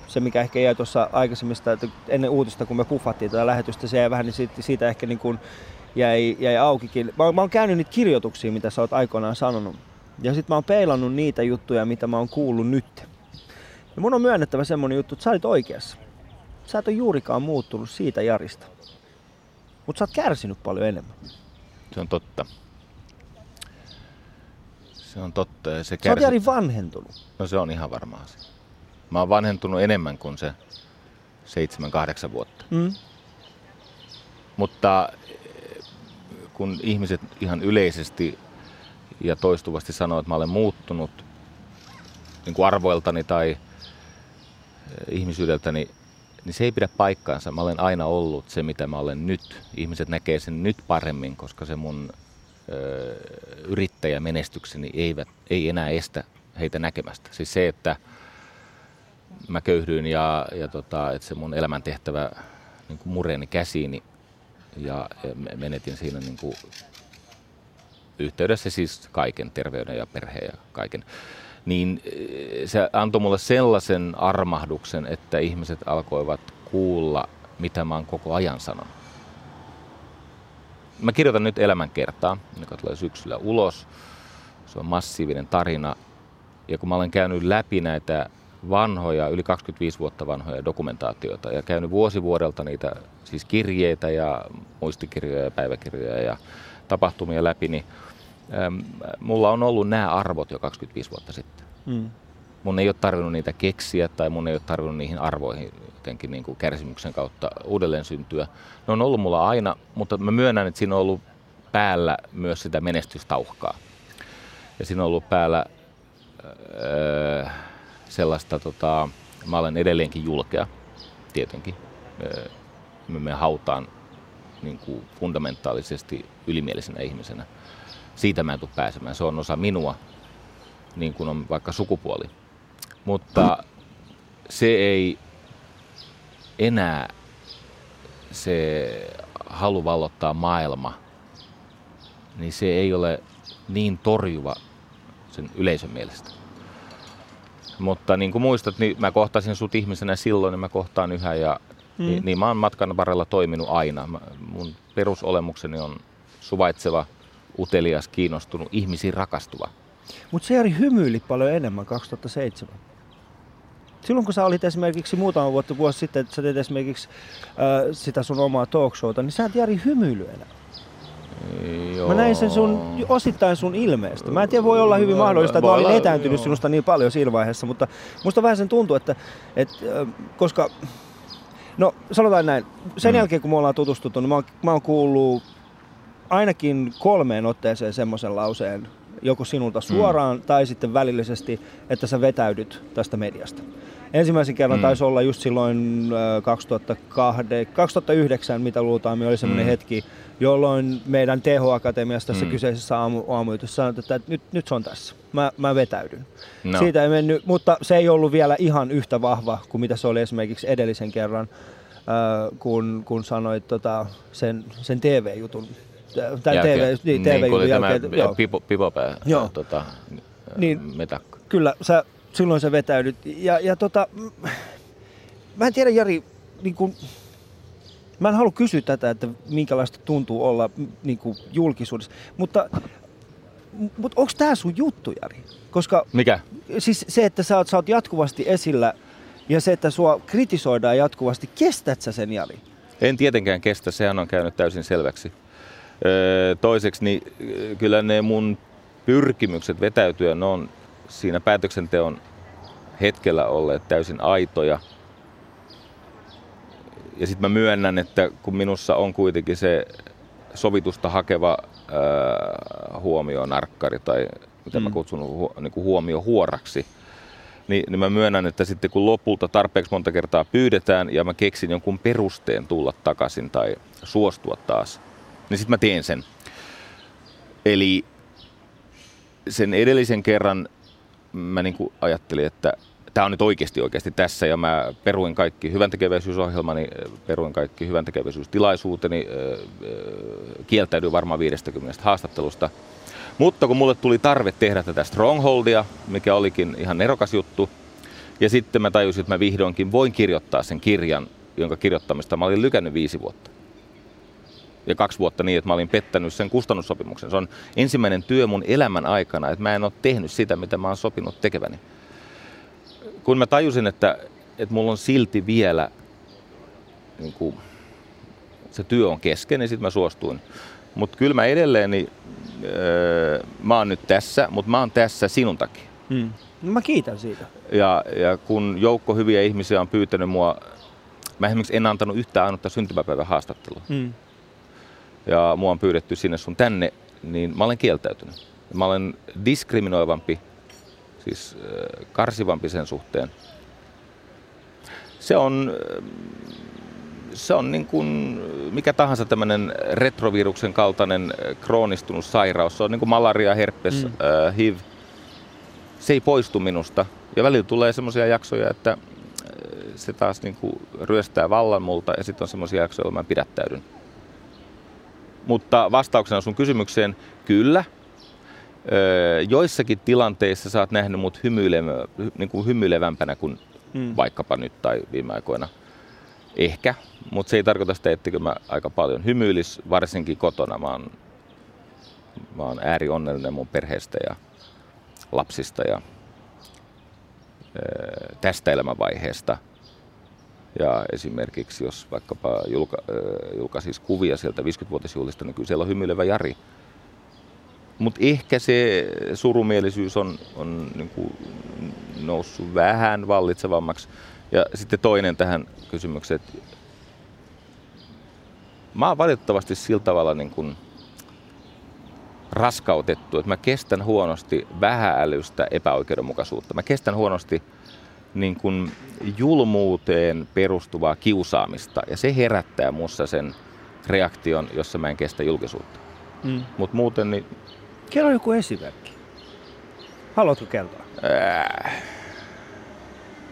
se, mikä ehkä jäi tuossa aikaisemmista, että ennen uutista, kun me puffattiin tätä lähetystä, se jäi vähän, niin siitä, siitä ehkä niin kuin jäi, jäi aukikin. Mä, mä oon käynyt niitä kirjoituksia, mitä sä oot aikoinaan sanonut. Ja sitten mä oon peilannut niitä juttuja, mitä mä oon kuullut nyt. Ja mun on myönnettävä semmonen juttu, että sä olit oikeassa. Sä et ole juurikaan muuttunut siitä Jarista. Mutta sä oot kärsinyt paljon enemmän. Se on totta. Se on totta. Ja se kärsi... Sä oot Jari vanhentunut. No se on ihan varma asia. Mä oon vanhentunut enemmän kuin se 7-8 vuotta. Mm. Mutta eh, kun ihmiset ihan yleisesti ja toistuvasti sanoo, että mä olen muuttunut niin kuin arvoiltani tai eh, ihmisyydeltäni, niin se ei pidä paikkaansa. Mä olen aina ollut se, mitä mä olen nyt. Ihmiset näkee sen nyt paremmin, koska se mun yrittäjämenestykseni eivät, ei enää estä heitä näkemästä. Siis se, että mä köyhdyin ja, ja tota, että se mun elämäntehtävä niin kuin mureni käsiini ja menetin siinä niin kuin yhteydessä siis kaiken, terveyden ja perheen ja kaiken, niin se antoi mulle sellaisen armahduksen, että ihmiset alkoivat kuulla, mitä mä oon koko ajan sanonut mä kirjoitan nyt elämänkertaa, joka tulee syksyllä ulos. Se on massiivinen tarina. Ja kun mä olen käynyt läpi näitä vanhoja, yli 25 vuotta vanhoja dokumentaatioita ja käynyt vuosi vuodelta niitä siis kirjeitä ja muistikirjoja ja päiväkirjoja ja tapahtumia läpi, niin mulla on ollut nämä arvot jo 25 vuotta sitten. Mm. Mun ei ole tarvinnut niitä keksiä tai mun ei ole tarvinnut niihin arvoihin jotenkin niin kuin kärsimyksen kautta uudelleen syntyä. Ne on ollut mulla aina, mutta mä myönnän, että siinä on ollut päällä myös sitä menestystauhkaa. Ja siinä on ollut päällä öö, sellaista, tota, mä olen edelleenkin julkea, tietenkin. Öö, mä menen hautaan niin kuin fundamentaalisesti ylimielisenä ihmisenä. Siitä mä en tule pääsemään. Se on osa minua, niin kuin on vaikka sukupuoli. Mutta se ei enää se halu vallottaa maailma, niin se ei ole niin torjuva sen yleisön mielestä. Mutta niin kuin muistat, niin mä kohtasin sut ihmisenä silloin ja mä kohtaan yhä ja mm. niin, niin mä oon matkan varrella toiminut aina. Mä, mun perusolemukseni on suvaitseva, utelias, kiinnostunut, ihmisiin rakastuva. Mutta Seeri hymyili paljon enemmän 2007 silloin kun sä olit esimerkiksi muutama vuotta vuosi sitten, että sä teet esimerkiksi äh, sitä sun omaa talkshowta, niin sä et Jari hymyily enää. Joo. Mä näin sen sun, osittain sun ilmeestä. Mä en tiedä, voi olla hyvin mahdollista, että mä olin etääntynyt sinusta niin paljon siinä vaiheessa, mutta musta vähän sen tuntuu, että, että koska, no sanotaan näin, sen hmm. jälkeen kun me ollaan tutustuttu, niin mä oon, mä oon kuullut ainakin kolmeen otteeseen semmoisen lauseen, joko sinulta suoraan mm. tai sitten välillisesti, että sä vetäydyt tästä mediasta. Ensimmäisen kerran mm. taisi olla just silloin 2008, 2009, mitä luultaan, oli semmoinen mm. hetki, jolloin meidän TH-akatemiassa tässä mm. kyseisessä aamu, aamujutussa sanottiin, että nyt, nyt se on tässä. Mä, mä vetäydyn. No. Siitä ei mennyt, mutta se ei ollut vielä ihan yhtä vahva kuin mitä se oli esimerkiksi edellisen kerran, äh, kun, kun sanoit tota, sen, sen TV-jutun. Tai TV, niin, TV-jutun niin, jälkeen. Tämä pipo, pipopää, joo. Tota, niin, metakko. Kyllä, sä, silloin sä vetäydyt. Ja, ja tota, mä en tiedä Jari, niin kun, Mä en halua kysyä tätä, että minkälaista tuntuu olla niin kuin julkisuudessa, mutta, mutta onko tämä sun juttu, Jari? Koska, Mikä? Siis se, että sä oot, sä oot jatkuvasti esillä ja se, että sua kritisoidaan jatkuvasti, kestät sä sen, Jari? En tietenkään kestä, sehän on käynyt täysin selväksi. Toiseksi, niin kyllä ne mun pyrkimykset vetäytyä, ne on siinä päätöksenteon hetkellä olleet täysin aitoja – ja sitten mä myönnän, että kun minussa on kuitenkin se sovitusta hakeva huomionarkkari tai mitä mm. mä kutsun hu, niin kuin huomiohuoraksi, niin, niin mä myönnän, että sitten kun lopulta tarpeeksi monta kertaa pyydetään ja mä keksin jonkun perusteen tulla takaisin tai suostua taas, niin sitten mä teen sen. Eli sen edellisen kerran mä niin kuin ajattelin, että tämä on nyt oikeasti oikeasti tässä ja mä peruin kaikki hyvän tekeväisyysohjelmani, peruin kaikki hyvän tekeväisyystilaisuuteni, kieltäydyin varmaan 50 haastattelusta. Mutta kun mulle tuli tarve tehdä tätä Strongholdia, mikä olikin ihan nerokas juttu, ja sitten mä tajusin, että mä vihdoinkin voin kirjoittaa sen kirjan, jonka kirjoittamista mä olin lykännyt viisi vuotta. Ja kaksi vuotta niin, että mä olin pettänyt sen kustannussopimuksen. Se on ensimmäinen työ mun elämän aikana, että mä en ole tehnyt sitä, mitä mä oon sopinut tekeväni kun mä tajusin, että, että mulla on silti vielä niin kuin, se työ on kesken, niin sitten mä suostuin. Mutta kyllä mä edelleen, niin, öö, mä oon nyt tässä, mutta mä oon tässä sinun takia. Hmm. No mä kiitän siitä. Ja, ja kun joukko hyviä ihmisiä on pyytänyt mua, mä esimerkiksi en antanut yhtään ainutta syntymäpäivän haastattelua. Hmm. Ja mua on pyydetty sinne sun tänne, niin mä olen kieltäytynyt. Mä olen diskriminoivampi siis karsivampi sen suhteen. Se on, se on niin kuin mikä tahansa tämmöinen retroviruksen kaltainen kroonistunut sairaus. Se on niin kuin malaria, herpes, mm. äh, HIV. Se ei poistu minusta. Ja välillä tulee semmoisia jaksoja, että se taas niin kuin ryöstää vallan multa ja sitten on semmoisia jaksoja, joilla mä pidättäydyn. Mutta vastauksena sun kysymykseen, kyllä, joissakin tilanteissa sä oot nähnyt mut hymyilevä, niin kuin hymyilevämpänä kuin mm. vaikkapa nyt tai viime aikoina. Ehkä, mutta se ei tarkoita sitä, että mä aika paljon hymyilis, varsinkin kotona. Mä oon, mä oon äärionnellinen mun perheestä ja lapsista ja tästä elämänvaiheesta. Ja esimerkiksi jos vaikkapa julka, julkaisisi kuvia sieltä 50-vuotisjuhlista, niin kyllä siellä on hymyilevä Jari mutta ehkä se surumielisyys on, on niin kuin noussut vähän vallitsevammaksi. Ja sitten toinen tähän kysymykseen, että mä oon valitettavasti sillä tavalla niin kuin raskautettu, että mä kestän huonosti vähäälystä epäoikeudenmukaisuutta. Mä kestän huonosti niin kuin julmuuteen perustuvaa kiusaamista ja se herättää mussa sen reaktion, jossa mä en kestä julkisuutta. Mm. Mutta muuten niin Kerro joku esimerkki. Haluatko kertoa? Äh.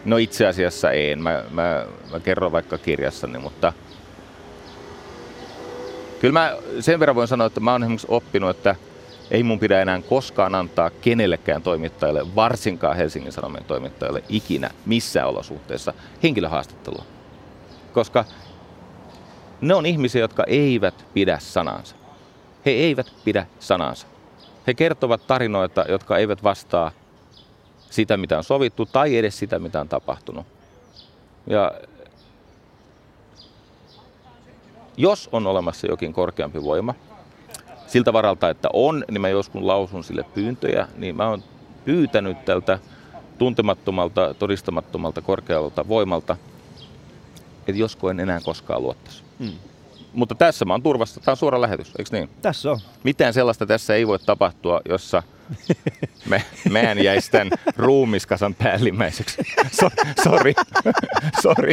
No itse asiassa en. Mä, mä, mä kerron vaikka kirjassani, mutta kyllä mä sen verran voin sanoa, että mä oon esimerkiksi oppinut, että ei mun pidä enää koskaan antaa kenellekään toimittajalle, varsinkaan Helsingin Sanomien toimittajalle, ikinä missään olosuhteessa henkilöhaastattelua. Koska ne on ihmisiä, jotka eivät pidä sanansa. He eivät pidä sanansa. He kertovat tarinoita, jotka eivät vastaa sitä, mitä on sovittu, tai edes sitä, mitä on tapahtunut. Ja jos on olemassa jokin korkeampi voima, siltä varalta, että on, niin mä joskus lausun sille pyyntöjä, niin mä oon pyytänyt tältä tuntemattomalta, todistamattomalta, korkealta voimalta, että josko en enää koskaan luottaisi. Hmm. Mutta tässä mä oon turvassa. Tämä on suora lähetys, eikö niin? Tässä on. Mitään sellaista tässä ei voi tapahtua, jossa me, mehän jäisi tämän ruumiskasan päällimmäiseksi. So, sorry. sorry.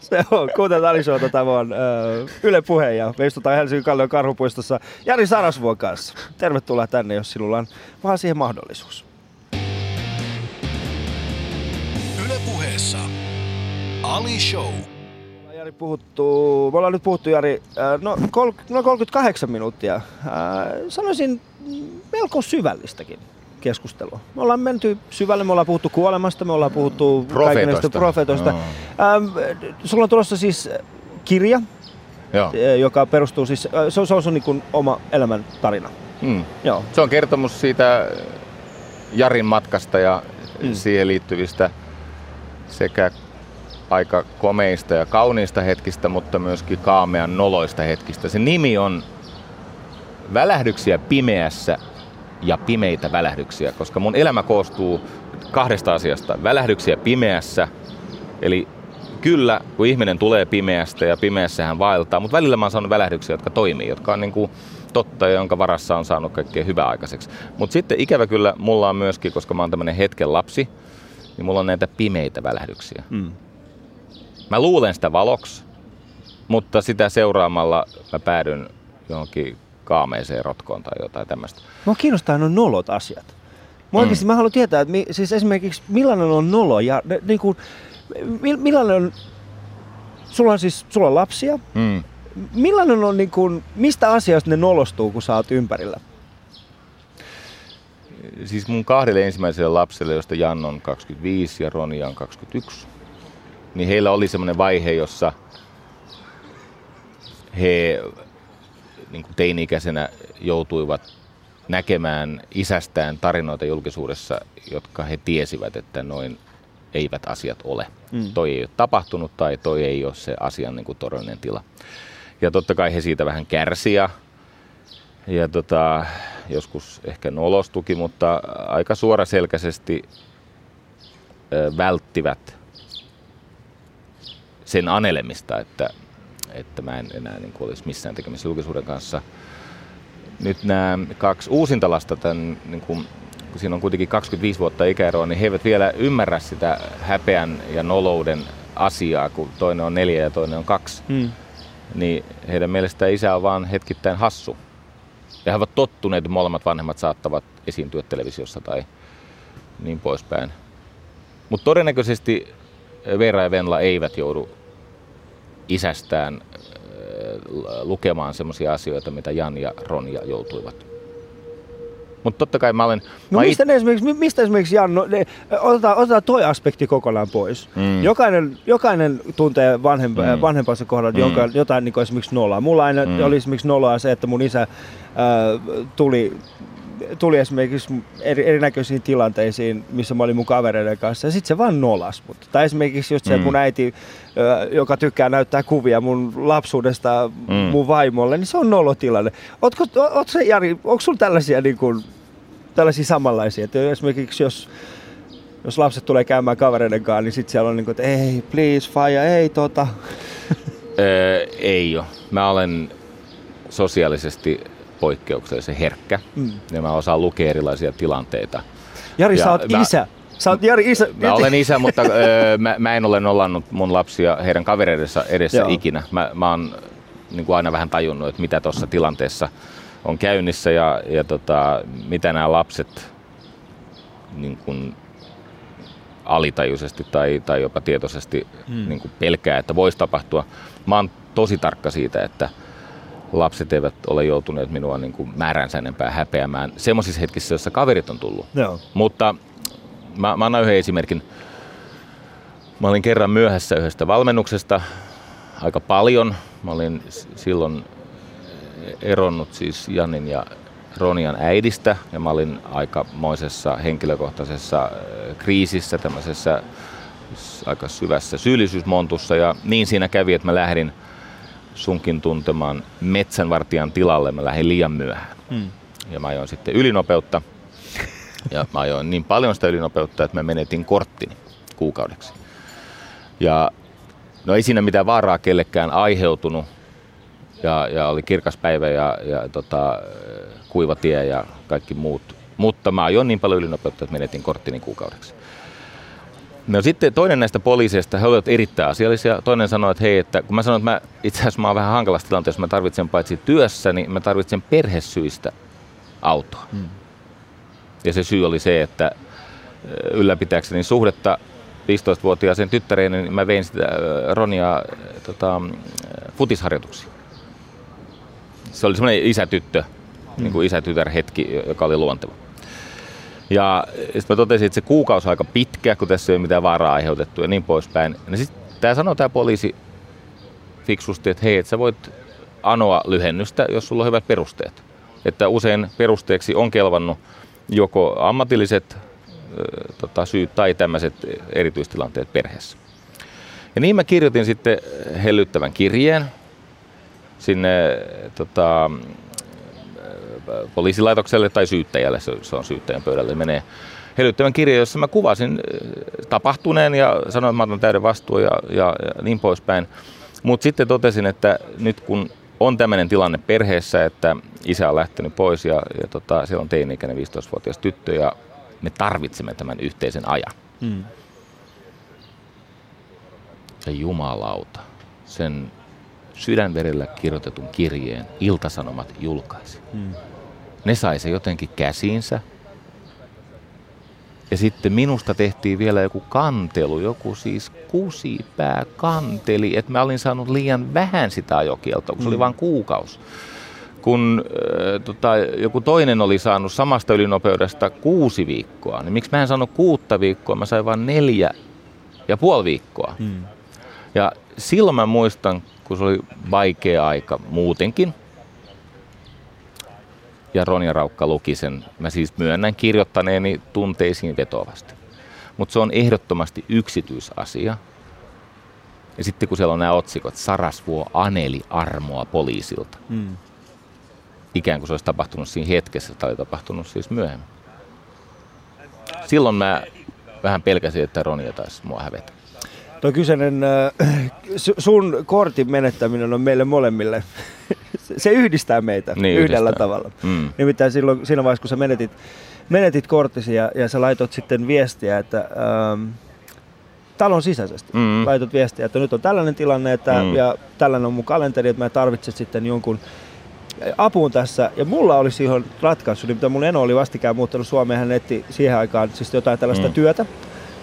Se on. Kuuntelut Ali Showta. Tämä on uh, Yle Puhe ja me istutaan Helsingin Kallion karhupuistossa Jari Sarasvuon kanssa. Tervetuloa tänne, jos sinulla on vaan siihen mahdollisuus. Yle Puheessa Ali Show. Jari puhuttu, me ollaan nyt puhuttu Jari, no, kol, no 38 minuuttia. Äh, sanoisin melko syvällistäkin keskustelua. Me ollaan menty syvälle, me ollaan puhuttu kuolemasta, me ollaan puhuttu profetoista. profetoista. No. Ähm, sulla on tulossa siis kirja, Joo. joka perustuu siis, se on, se on sun niin oma elämän tarina. Mm. Joo. Se on kertomus siitä Jarin matkasta ja mm. siihen liittyvistä sekä aika komeista ja kauniista hetkistä, mutta myöskin kaamean noloista hetkistä. Se nimi on Välähdyksiä pimeässä ja pimeitä välähdyksiä, koska mun elämä koostuu kahdesta asiasta. Välähdyksiä pimeässä, eli kyllä, kun ihminen tulee pimeästä ja pimeässä hän vaeltaa, mutta välillä mä oon saanut välähdyksiä, jotka toimii, jotka on niin kuin totta ja jonka varassa on saanut kaikkea hyvää aikaiseksi. Mutta sitten ikävä kyllä mulla on myöskin, koska mä oon tämmöinen hetken lapsi, niin mulla on näitä pimeitä välähdyksiä. Mm. Mä luulen sitä valoksi, mutta sitä seuraamalla mä päädyn johonkin kaameeseen rotkoon tai jotain tämmöistä. Mua kiinnostaa nuo nolot asiat. Mä mm. oikeasti mä haluan tietää, että mi, siis esimerkiksi millainen on nolo ja ne, niin kuin, millainen on, sulla on siis sulla on lapsia, mm. millainen on niin kuin, mistä asiasta ne nolostuu, kun sä oot ympärillä? Siis mun kahdelle ensimmäiselle lapselle, josta Jan on 25 ja Ronia on 21, niin heillä oli semmoinen vaihe, jossa he niin kuin teini-ikäisenä joutuivat näkemään isästään tarinoita julkisuudessa, jotka he tiesivät, että noin eivät asiat ole. Mm. Toi ei ole tapahtunut tai toi ei ole se asian niin kuin todellinen tila. Ja totta kai he siitä vähän kärsi ja, ja tota, joskus ehkä nolostuki, mutta aika suoraselkäisesti ö, välttivät sen anelemista, että, että mä en enää niin kuin olisi missään tekemisissä julkisuuden kanssa. Nyt nämä kaksi uusinta lasta, tämän, niin kuin, kun siinä on kuitenkin 25 vuotta ikäeroa, niin he eivät vielä ymmärrä sitä häpeän ja nolouden asiaa, kun toinen on neljä ja toinen on kaksi. Hmm. Niin heidän mielestä isä on vaan hetkittäin hassu. Ja he ovat tottuneet, että molemmat vanhemmat saattavat esiintyä televisiossa tai niin poispäin. Mutta todennäköisesti Veera ja Venla eivät joudu isästään äh, lukemaan semmoisia asioita, mitä Jan ja Ronja joutuivat. Mutta totta kai mä olen... No mä mistä, it... esimerkiksi, mistä esimerkiksi Jan, no, ne, otetaan, otetaan toi aspekti kokonaan pois. Mm. Jokainen, jokainen tuntee vanhempa, mm. vanhempansa kohdalla mm. joka, jotain niin esimerkiksi nollaa. Mulla aina mm. oli esimerkiksi nollaa se, että mun isä äh, tuli tuli esimerkiksi eri, erinäköisiin tilanteisiin, missä mä olin mun kavereiden kanssa, ja sitten se vaan nolas mut. Tai esimerkiksi just se, mm. mun äiti, joka tykkää näyttää kuvia mun lapsuudesta mm. mun vaimolle, niin se on nolotilanne. Ootko, oot se, Jari, onko sulla tällaisia, niin kuin, tällaisia samanlaisia? Että esimerkiksi jos, jos lapset tulee käymään kavereiden kanssa, niin sitten siellä on niin kuin, että ei, please, faija, ei tota. Öö, ei ole. Mä olen sosiaalisesti poikkeuksellisen herkkä mm. ja mä osaan lukea erilaisia tilanteita. Jari, ja sä oot mä, isä. Sä oot Jari isä. Mä olen isä, mutta öö, mä, mä en ole nollannut mun lapsia heidän kavereidensa edessä Joo. ikinä. Mä, mä oon niin kuin aina vähän tajunnut, että mitä tuossa tilanteessa on käynnissä ja, ja tota, mitä nämä lapset niin kuin alitajuisesti tai, tai jopa tietoisesti hmm. niin kuin pelkää, että voisi tapahtua. Mä oon tosi tarkka siitä, että lapset eivät ole joutuneet minua niin kuin määränsä enempää häpeämään semmoisissa hetkissä, joissa kaverit on tullut. Joo. Mutta mä, mä annan yhden esimerkin. Mä olin kerran myöhässä yhdestä valmennuksesta aika paljon. Mä olin silloin eronnut siis Janin ja Ronian äidistä ja mä olin aikamoisessa henkilökohtaisessa äh, kriisissä, tämmöisessä aika syvässä syyllisyysmontussa ja niin siinä kävi, että mä lähdin sunkin tuntemaan metsänvartijan tilalle. Mä lähdin liian myöhään. Hmm. Ja mä ajoin sitten ylinopeutta. Ja mä ajoin niin paljon sitä ylinopeutta, että mä menetin korttini kuukaudeksi. Ja no ei siinä mitään vaaraa kellekään aiheutunut. Ja, ja oli kirkas päivä ja, ja tota, kuiva tie ja kaikki muut. Mutta mä ajoin niin paljon ylinopeutta, että menetin korttini kuukaudeksi. No sitten toinen näistä poliiseista, he olivat erittäin asiallisia. Toinen sanoi, että hei, että kun mä sanoin, että mä itse asiassa mä oon vähän hankalassa tilanteessa, mä tarvitsen paitsi työssä, niin mä tarvitsen perhesyistä autoa. Hmm. Ja se syy oli se, että ylläpitääkseni suhdetta 15-vuotiaaseen tyttäreen, niin mä vein sitä Ronia tota, futisharjoituksiin. Se oli semmoinen isätyttö, hmm. niin kuin isätytär hetki, joka oli luonteva. Ja sitten mä totesin, että se kuukausi on aika pitkä, kun tässä ei ole mitään vaaraa aiheutettu ja niin poispäin. Ja sitten tämä sanoi tämä poliisi fiksusti, että hei, että sä voit anoa lyhennystä, jos sulla on hyvät perusteet. Että usein perusteeksi on kelvannut joko ammatilliset tota, syyt tai tämmöiset erityistilanteet perheessä. Ja niin mä kirjoitin sitten hellyttävän kirjeen sinne tota, poliisilaitokselle tai syyttäjälle, se on syyttäjän pöydälle, menee hellyttävän kirja, jossa mä kuvasin tapahtuneen ja sanoin, että mä otan täyden vastuun ja, ja, ja niin poispäin. Mutta sitten totesin, että nyt kun on tämmöinen tilanne perheessä, että isä on lähtenyt pois ja, ja tota, siellä on teini-ikäinen 15-vuotias tyttö ja me tarvitsemme tämän yhteisen ajan. Hmm. Ja jumalauta, sen sydänverellä kirjoitetun kirjeen Iltasanomat julkaisi. Hmm. Ne sai se jotenkin käsiinsä. Ja sitten minusta tehtiin vielä joku kantelu, joku siis kusipää kanteli, että mä olin saanut liian vähän sitä ajokieltoa, kun se oli hmm. vain kuukausi. Kun äh, tota, joku toinen oli saanut samasta ylinopeudesta kuusi viikkoa, niin miksi mä en saanut kuutta viikkoa, mä sain vain neljä ja puoli viikkoa. Hmm. Ja silloin mä muistan, kun se oli vaikea aika muutenkin, ja Ronja Raukka luki sen. Mä siis myönnän kirjoittaneeni tunteisiin vetovasti. Mutta se on ehdottomasti yksityisasia. Ja sitten kun siellä on nämä otsikot, Sarasvuo aneli armoa poliisilta. Mm. Ikään kuin se olisi tapahtunut siinä hetkessä tai tapahtunut siis myöhemmin. Silloin mä vähän pelkäsin, että Ronja taisi mua hävetä. Tuo kyseinen, äh, sun kortin menettäminen on meille molemmille, se yhdistää meitä niin, yhdellä yhdistää. tavalla. Mm. Nimittäin silloin, siinä vaiheessa, kun sä menetit, menetit korttisi ja, ja sä laitot sitten viestiä, että ähm, talon sisäisesti mm. laitot viestiä, että nyt on tällainen tilanne että, mm. ja tällainen on mun kalenteri, että mä tarvitsen sitten jonkun apuun tässä. Ja mulla oli siihen ratkaisu, mitä mun eno oli vastikään muuttanut Suomeen, hän etti siihen aikaan siis jotain tällaista mm. työtä.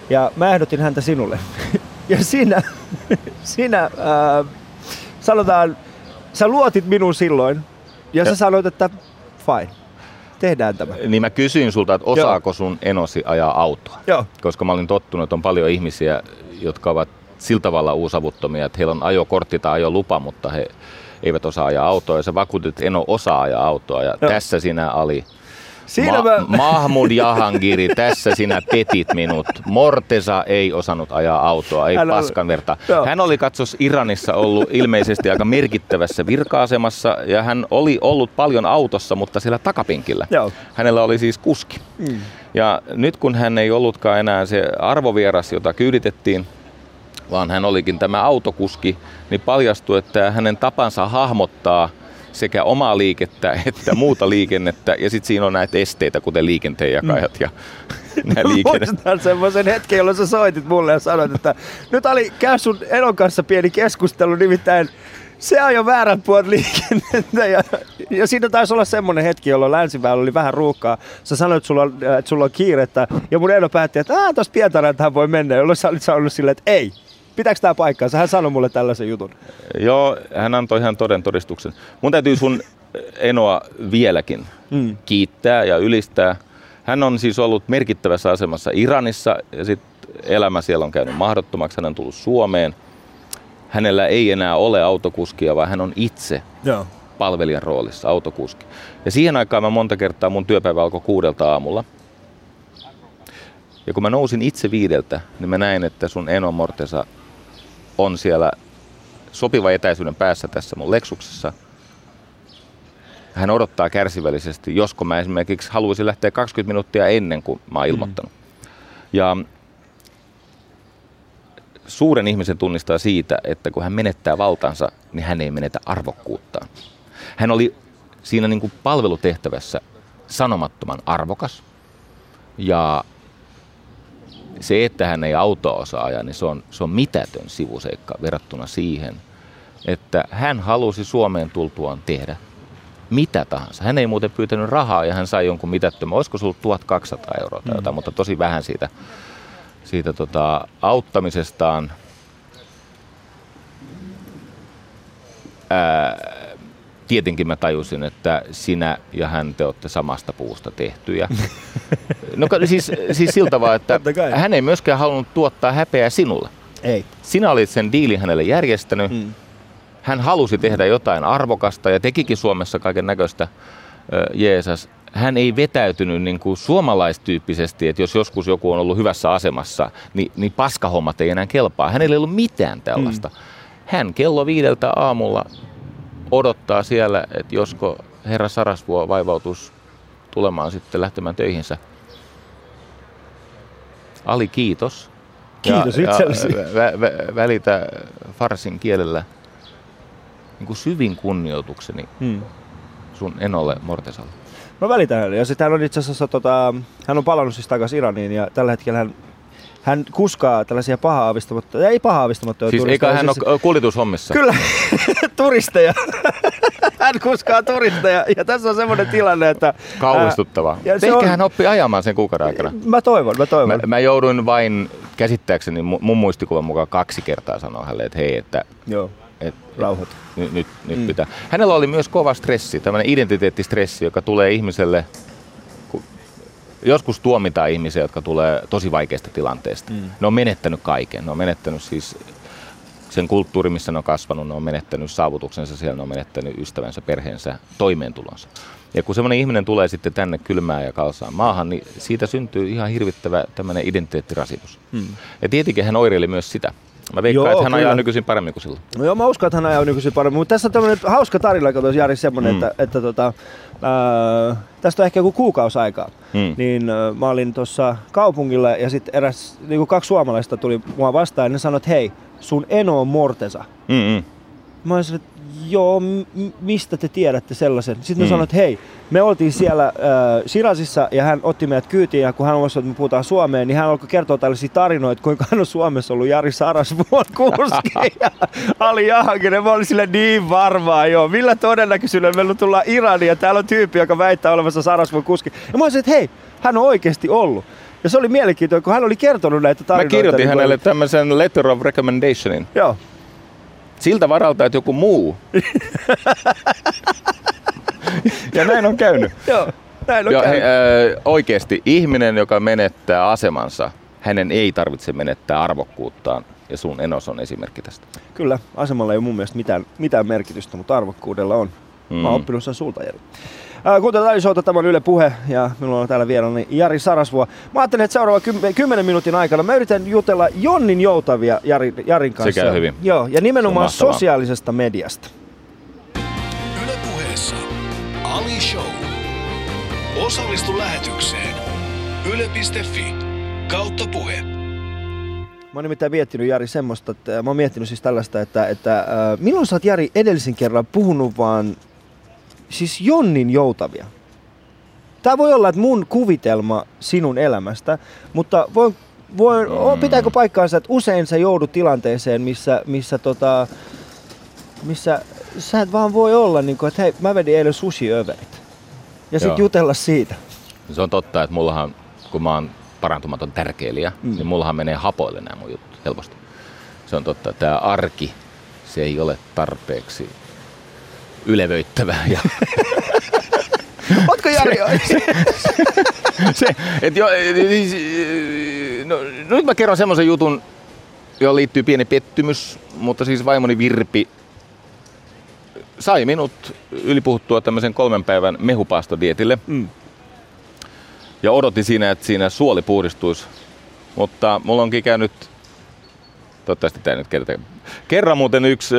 Ja mä ehdotin häntä sinulle. (laughs) Ja sinä, sinä äh, sanotaan, sä luotit minun silloin ja, ja sä sanoit, että fine, tehdään tämä. Niin mä kysyin sulta, että osaako Joo. sun enosi ajaa autoa? Joo. Koska mä olin tottunut, että on paljon ihmisiä, jotka ovat sillä tavalla uusavuttomia, että heillä on ajokortti tai ajolupa, mutta he eivät osaa ajaa autoa. Ja sä vakuutit, että eno osaa ajaa autoa. Ja Joo. tässä sinä oli Siinä Ma- mä... Mahmud Jahangiri, (laughs) tässä sinä petit minut. Mortesa ei osannut ajaa autoa, ei Hän paskan verta. Oli... Hän oli katsos Iranissa ollut ilmeisesti aika merkittävässä virka-asemassa ja hän oli ollut paljon autossa, mutta siellä takapenkillä. Joo. Hänellä oli siis kuski. Mm. Ja nyt kun hän ei ollutkaan enää se arvovieras, jota kyyditettiin, vaan hän olikin tämä autokuski, niin paljastui, että hänen tapansa hahmottaa – sekä omaa liikettä että muuta liikennettä. Ja sitten siinä on näitä esteitä, kuten liikenteenjakajat mm. ja nämä liikenne. Muistan semmoisen hetken, jolloin sä soitit mulle ja sanoit, että nyt oli käy sun Enon kanssa pieni keskustelu, nimittäin se ajoi väärät puolet liikennettä ja, ja siinä taisi olla semmoinen hetki, jolloin länsiväylä oli vähän ruuhkaa. Sä sanoit, että sulla, on, että sulla on kiirettä ja mun Eno päätti, että tuossa Pietarantaan voi mennä, jolloin sä olit sanonut silleen, että ei, Pitääkö tämä paikkaansa? Hän sanoi mulle tällaisen jutun. Joo, hän antoi ihan toden todistuksen. Mun täytyy sun Enoa vieläkin mm. kiittää ja ylistää. Hän on siis ollut merkittävässä asemassa Iranissa ja sitten elämä siellä on käynyt mahdottomaksi. Hän on tullut Suomeen. Hänellä ei enää ole autokuskia, vaan hän on itse Joo. palvelijan roolissa autokuski. Ja siihen aikaan mä monta kertaa mun työpäivä alkoi kuudelta aamulla. Ja kun mä nousin itse viideltä, niin mä näin, että sun Eno Mortesa on siellä sopiva etäisyyden päässä tässä mun Lexuksessa. Hän odottaa kärsivällisesti, josko mä esimerkiksi haluaisin lähteä 20 minuuttia ennen kuin mä oon ilmoittanut. Mm. Ja suuren ihmisen tunnistaa siitä, että kun hän menettää valtansa, niin hän ei menetä arvokkuuttaan. Hän oli siinä niin kuin palvelutehtävässä sanomattoman arvokas. Ja se, että hän ei autoa osaa ajaa, niin se on, se on mitätön sivuseikka verrattuna siihen, että hän halusi Suomeen tultuaan tehdä mitä tahansa. Hän ei muuten pyytänyt rahaa ja hän sai jonkun mitättömän. Olisiko sinulla 1200 euroa tai jotain, mm. mutta tosi vähän siitä, siitä tota, auttamisestaan. Ää, tietenkin mä tajusin, että sinä ja hän te olette samasta puusta tehtyjä. No siis, siis siltä vaan, että hän ei myöskään halunnut tuottaa häpeää sinulle. Ei. Sinä olit sen diilin hänelle järjestänyt. Mm. Hän halusi tehdä jotain arvokasta ja tekikin Suomessa kaiken näköistä Jeesus. Hän ei vetäytynyt niin kuin suomalaistyyppisesti, että jos joskus joku on ollut hyvässä asemassa, niin, niin paskahommat ei enää kelpaa. Hänellä ei ollut mitään tällaista. Mm. Hän kello viideltä aamulla odottaa siellä, että josko herra Sarasvuo vaivautus tulemaan sitten lähtemään töihinsä. Ali, kiitos. Kiitos ja, itsellesi. Ja vä, vä, välitä farsin kielellä niin kuin syvin kunnioitukseni hmm. sun enolle Mortesalle. Mä välitän hänelle. Ja sitten hän on itse asiassa, tota, hän on palannut siis takaisin Iraniin ja tällä hetkellä hän hän kuskaa tällaisia paha aavistamattomia, ei paha aavistamattomia siis turisteja. Eikä hän siis, ole kuljetushommissa? Kyllä, (laughs) turisteja. (laughs) hän kuskaa turisteja ja tässä on semmoinen tilanne, että... Kauhistuttavaa. Ehkä on... hän oppi ajamaan sen kuukauden aikana. Mä toivon, mä toivon. Mä, mä jouduin vain käsittääkseni mun muistikuvan mukaan kaksi kertaa sanoa hänelle, että hei, että... Joo. Et. Nyt, nyt, nyt mm. pitää. Hänellä oli myös kova stressi, tämmöinen identiteettistressi, joka tulee ihmiselle joskus tuomitaan ihmisiä, jotka tulee tosi vaikeasta tilanteesta. Mm. Ne on menettänyt kaiken. Ne on menettänyt siis sen kulttuuri, missä ne on kasvanut, ne on menettänyt saavutuksensa siellä, ne on menettänyt ystävänsä, perheensä, toimeentulonsa. Ja kun semmoinen ihminen tulee sitten tänne kylmään ja kalsaan maahan, niin siitä syntyy ihan hirvittävä tämmöinen identiteettirasitus. Hmm. Ja tietenkin hän oireili myös sitä. Mä veikkaan, joo, että hän kyllä. ajaa nykyisin paremmin kuin silloin. No joo, mä uskon, että hän ajaa nykyisin paremmin. Mutta tässä on tämmöinen hauska tarina, kato Jari, semmoinen, mm. että, että tota, ää, tästä on ehkä joku kuukausi aikaa. Mm. Niin ää, mä olin tuossa kaupungilla ja sitten eräs, niin kuin kaksi suomalaista tuli mua vastaan ja ne sanoi, että hei, sun eno on Mortesa. Mm-hmm. Mä olisin, että joo, mistä te tiedätte sellaisen? Sitten mm. ne sanoi, että hei, me oltiin siellä äh, Sirasissa ja hän otti meidät kyytiin ja kun hän uskoi, että me puhutaan Suomeen, niin hän alkoi kertoa tällaisia tarinoita, kuinka hän on Suomessa ollut Jari Sarasvuon kuski (laughs) ja Ali Jahanginen. Mä olin sille niin varmaa, joo. Millä todennäköisyydellä meillä tullaan Iraniin ja täällä on tyyppi, joka väittää olevansa Sarasvuon kuski. Ja mä olisin, että hei, hän on oikeasti ollut. Ja se oli mielenkiintoinen, kun hän oli kertonut näitä tarinoita. Mä kirjoitin niin hänelle tämmöisen letter of recommendationin. Joo. Siltä varalta, että joku muu. ja näin on käynyt. (laughs) Joo, näin on jo, käynyt. He, äh, oikeasti ihminen, joka menettää asemansa, hänen ei tarvitse menettää arvokkuuttaan. Ja sun enos on esimerkki tästä. Kyllä, asemalla ei ole mun mielestä mitään, mitään merkitystä, mutta arvokkuudella on. Mä oon mm. oppinut sen sulta, Jari. Kuuntelut Showta, tämä on Yle Puhe ja minulla on täällä vieraani Jari Sarasvuo. Mä ajattelin, että seuraava 10 minuutin aikana mä yritän jutella Jonnin joutavia Jari, Jarin kanssa. Se käy hyvin. Joo, ja nimenomaan sosiaalisesta mediasta. Yle Puheessa Ali Show. Osallistu lähetykseen yle.fi kautta puhe. Mä oon nimittäin miettinyt Jari semmoista, että mä oon miettinyt siis tällaista, että, että äh, milloin sä oot Jari edellisen kerran puhunut vaan siis Jonnin joutavia. Tämä voi olla, että mun kuvitelma sinun elämästä, mutta voi, voi, mm. pitääkö paikkaansa, että usein sä joudut tilanteeseen, missä, missä, tota, missä sä et vaan voi olla, niin kuin, että hei, mä vedin eilen sushi-överit. Ja sitten jutella siitä. Se on totta, että mullahan, kun mä oon parantumaton tärkeilijä, mm. niin mullahan menee hapoille nämä mun jutut helposti. Se on totta, että tämä arki, se ei ole tarpeeksi ylevöittävää. Ja (laughs) Ootko Jari se, (laughs) se, et jo, siis, no, nyt mä kerron semmoisen jutun, johon liittyy pieni pettymys, mutta siis vaimoni Virpi sai minut ylipuhuttua tämmöisen kolmen päivän mehupaastodietille. Mm. Ja odotin siinä, että siinä suoli puhdistuisi. Mutta mulla onkin käynyt Toivottavasti tämä nyt kerta. Kerran muuten yksi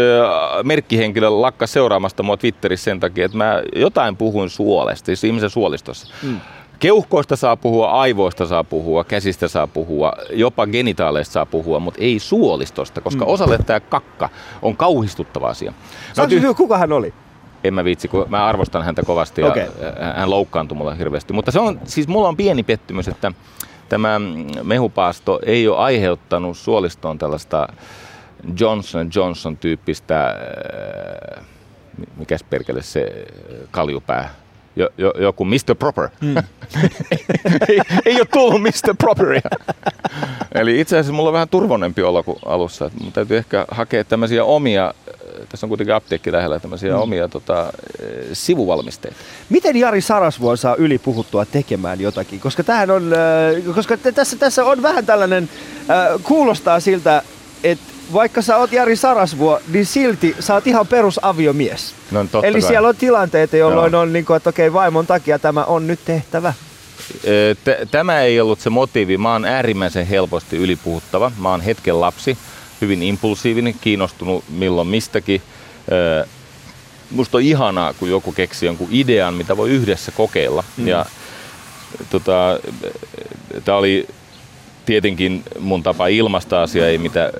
merkkihenkilö lakkas seuraamasta mua Twitterissä sen takia, että mä jotain puhuin suolesta, siis ihmisen suolistossa. Mm. Keuhkoista saa puhua, aivoista saa puhua, käsistä saa puhua, jopa genitaaleista saa puhua, mutta ei suolistosta, koska mm. osalle tämä kakka on kauhistuttava asia. Saanko kysyä, kuka hän oli? En mä viitsi, kun mä arvostan häntä kovasti ja okay. hän loukkaantui mulle hirveästi. Mutta se on, siis mulla on pieni pettymys, että tämä mehupaasto ei ole aiheuttanut suolistoon tällaista Johnson Johnson tyyppistä, äh, mikäs perkele se kaljupää, jo, jo, joku Mr. Proper. Mm. (laughs) ei, ei ole tullut Mr. Properia. Eli itse asiassa mulla on vähän turvonempi olo kuin alussa. Mun täytyy ehkä hakea tämmöisiä omia tässä on kuitenkin apteekki lähellä tämmöisiä mm. omia tota, sivuvalmisteita. Miten Jari Sarasvuo saa yli puhuttua tekemään jotakin? Koska, tämähän on, koska tässä, tässä on vähän tällainen, kuulostaa siltä, että vaikka sä oot Jari Sarasvuo, niin silti sä oot ihan perusaviomies. No, totta Eli kai. siellä on tilanteita, jolloin Joo. on niin kuin, että okei, vaimon takia tämä on nyt tehtävä. Tämä ei ollut se motiivi. Mä oon äärimmäisen helposti ylipuhuttava. Mä oon hetken lapsi hyvin impulsiivinen, kiinnostunut milloin mistäkin. Musta on ihanaa, kun joku keksii jonkun idean, mitä voi yhdessä kokeilla. Mm. Ja tota, tämä oli tietenkin mun tapa ilmaista asiaa, ei mitä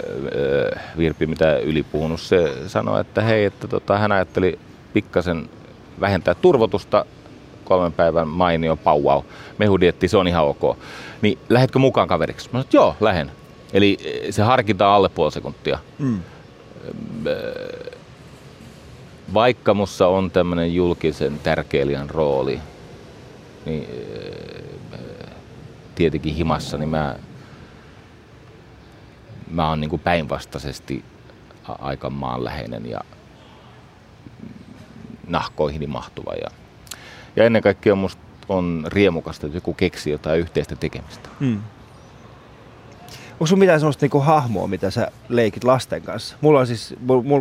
Virpi mitä ylipuhunut. Se sanoi, että hei, että tota, hän ajatteli pikkasen vähentää turvotusta kolmen päivän mainio pauau. Mehudietti, se on ihan ok. Niin lähetkö mukaan kaveriksi? Mä sanoin, että joo, lähen. Eli eh, se harkitaan alle puoli sekuntia. Mm. Eh, vaikka mussa on tämmöinen julkisen tärkeilijän rooli, niin eh, tietenkin himassa, niin mä, mä oon niin päinvastaisesti aika maanläheinen ja nahkoihini mahtuva. Ja, ja ennen kaikkea musta on riemukasta, että joku keksii jotain yhteistä tekemistä. Mm. Onko sun mitään sellaista niinku hahmoa, mitä sä leikit lasten kanssa? Mulla on siis,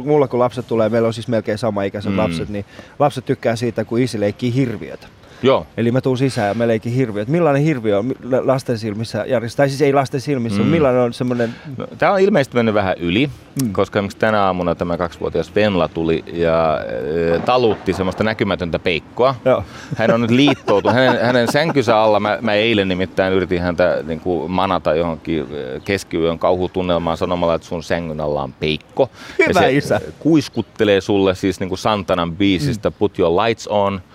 mulla kun lapset tulee, meillä on siis melkein sama ikäiset mm. lapset, niin lapset tykkää siitä, kun isi leikkii hirviötä. Joo. Eli mä tuun sisään ja mä leikin hirviöt. Millainen hirviö on lasten silmissä, Jari? Tai siis ei lasten silmissä, mm. millainen on semmoinen... No, tämä on ilmeisesti mennyt vähän yli, mm. koska esimerkiksi tänä aamuna tämä kaksivuotias Venla tuli ja e, talutti semmoista näkymätöntä peikkoa. Joo. Hän on nyt liittoutunut. Hänen, hänen sänkynsä alla, mä, mä eilen nimittäin yritin häntä niin kuin manata johonkin keskiyön kauhutunnelmaan sanomalla, että sun sängyn alla on peikko. Hyvä ja se isä. kuiskuttelee sulle siis niin kuin Santanan biisistä mm. Put Your Lights On –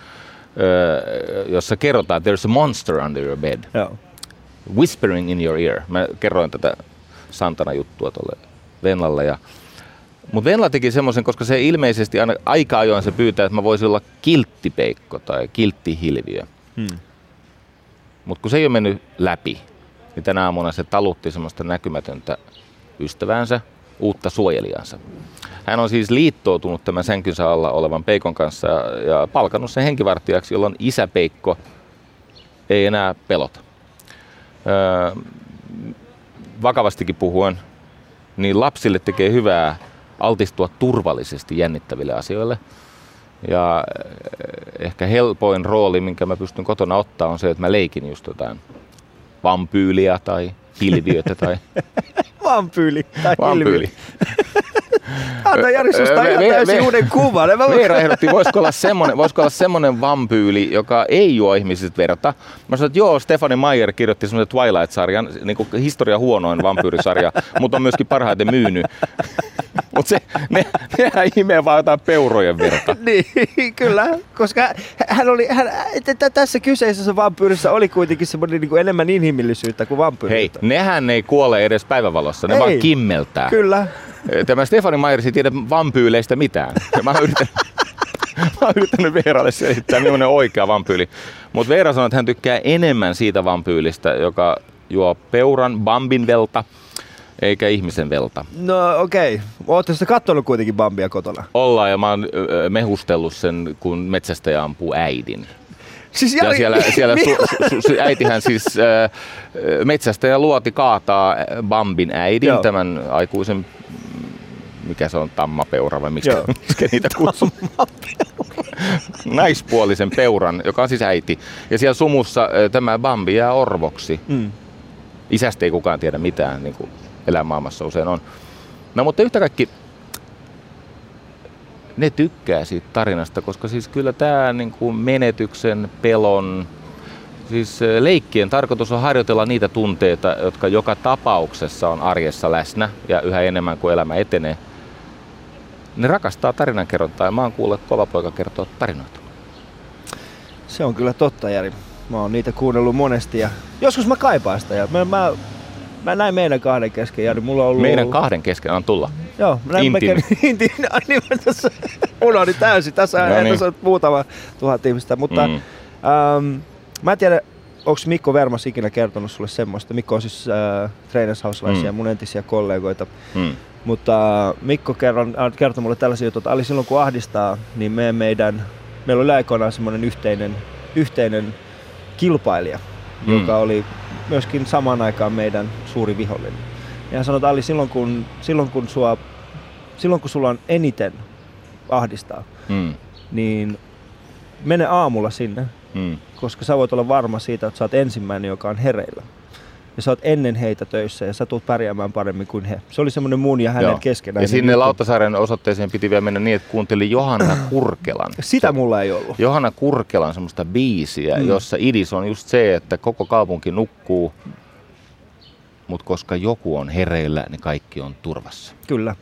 jossa kerrotaan, että there's a monster under your bed. Joo. Whispering in your ear. Mä kerroin tätä Santana-juttua tuolle Venlalle. Ja, mutta Venla teki semmoisen, koska se ilmeisesti aina aika ajoin se pyytää, että mä voisin olla kilttipeikko tai kilttihilviö. Hmm. Mutta kun se ei ole mennyt läpi, niin tänä aamuna se talutti semmoista näkymätöntä ystäväänsä, uutta suojelijansa. Hän on siis liittoutunut tämän sänkynsä alla olevan Peikon kanssa ja, palkannut sen henkivartijaksi, jolloin isä Peikko ei enää pelota. Öö, vakavastikin puhuen, niin lapsille tekee hyvää altistua turvallisesti jännittäville asioille. Ja ehkä helpoin rooli, minkä mä pystyn kotona ottaa, on se, että mä leikin just jotain vampyyliä tai hilviötä tai... (laughs) Vampyyli tai Vampyyli. Anna Jari susta ihan täysin uuden kuvan. Veera ehdotti, voisiko olla, semmoinen, voisiko olla semmoinen vampyyli, joka ei juo ihmisistä verta. Mä sanoin, että joo, Stefani Mayer kirjoitti semmoisen Twilight-sarjan, niin kuin historia huonoin vampyyrisarja, mutta on myöskin parhaiten myynyt. (laughs) Mutta se, ne, nehän imee vaan jotain peurojen verta. (laughs) niin, kyllä, koska hän oli, hän, tässä kyseisessä vampyyrissä oli kuitenkin semmoinen niin kuin enemmän inhimillisyyttä kuin vampyyri. Hei, nehän ei kuole edes päivävalossa, ne ei, vaan kimmeltää. Kyllä. Tämä Stefani Myers ei tiedä vampyyleistä mitään. mä oon yrittänyt, (laughs) mä oon yrittänyt Veeralle selittää, millainen oikea vampyyli. Mutta Veera sanoi, että hän tykkää enemmän siitä vampyylistä, joka juo peuran, bambin velta, eikä ihmisen velta. No okei. Okay. Ootte sitten katsonut kuitenkin Bambia kotona? Ollaan ja mä oon mehustellut sen, kun metsästäjä ampuu äidin. Siis Jari... Ja siellä, siellä su, (laughs) su, su, äitihän siis äh, metsästäjä luoti kaataa Bambin äidin, Joo. tämän aikuisen mikä se on, tammapeura vai miksi, (laughs) niitä kutsuu? Naispuolisen peuran, joka on siis äiti. Ja siellä sumussa tämä Bambi jää orvoksi. Mm. Isästä ei kukaan tiedä mitään, niin kuin elämaailmassa usein on. No mutta yhtä kaikki ne tykkää siitä tarinasta, koska siis kyllä tämä niin kuin menetyksen, pelon, siis leikkien tarkoitus on harjoitella niitä tunteita, jotka joka tapauksessa on arjessa läsnä ja yhä enemmän kuin elämä etenee. Ne rakastaa tarinankerrontaa ja mä oon kuullut, että kova poika kertoo tarinoita. Se on kyllä totta, Jari. Mä oon niitä kuunnellut monesti ja joskus mä kaipaan sitä. Ja mä, mä, mä näin meidän kahden kesken, Jari. Mulla on ollut... Meidän kahden kesken on tulla. Joo, mä näin Intiimi. Intiimi. Intiimi. Ai niin, mä (laughs) tässä unohdin täysin. Tässä, No niin. tässä on muutama tuhat ihmistä. Mutta Mm. ähm, mä en tiedä, onko Mikko Vermas ikinä kertonut sulle semmoista. Mikko on siis äh, Trainers Houselaisia, Mm. mun entisiä kollegoita. Hmm. Mutta Mikko kerron, äh, kertoi mulle tällaisia juttuja, että oli silloin kun ahdistaa, niin me meidän, meillä oli aikoinaan semmoinen yhteinen, yhteinen kilpailija, Mm. joka oli myöskin samaan aikaan meidän suuri vihollinen. Ja hän sanoi, että Ali, silloin kun, silloin kun, sua, silloin kun sulla on eniten ahdistaa, Hmm. niin mene aamulla sinne, Hmm. koska sä voit olla varma siitä, että sä oot ensimmäinen, joka on hereillä. Ja sä oot ennen heitä töissä ja sä tulet pärjäämään paremmin kuin he. Se oli semmoinen mun ja hänen Joo. keskenään. Ja sinne Lauttasaaren osoitteeseen piti vielä mennä niin, että kuunteli Johanna (clears throat) Kurkelan. Sitä mulla ei ollut. Johanna Kurkelan semmoista biisiä, Mm. jossa idis on just se, että koko kaupunki nukkuu, mutta koska joku on hereillä, niin kaikki on turvassa. Kyllä.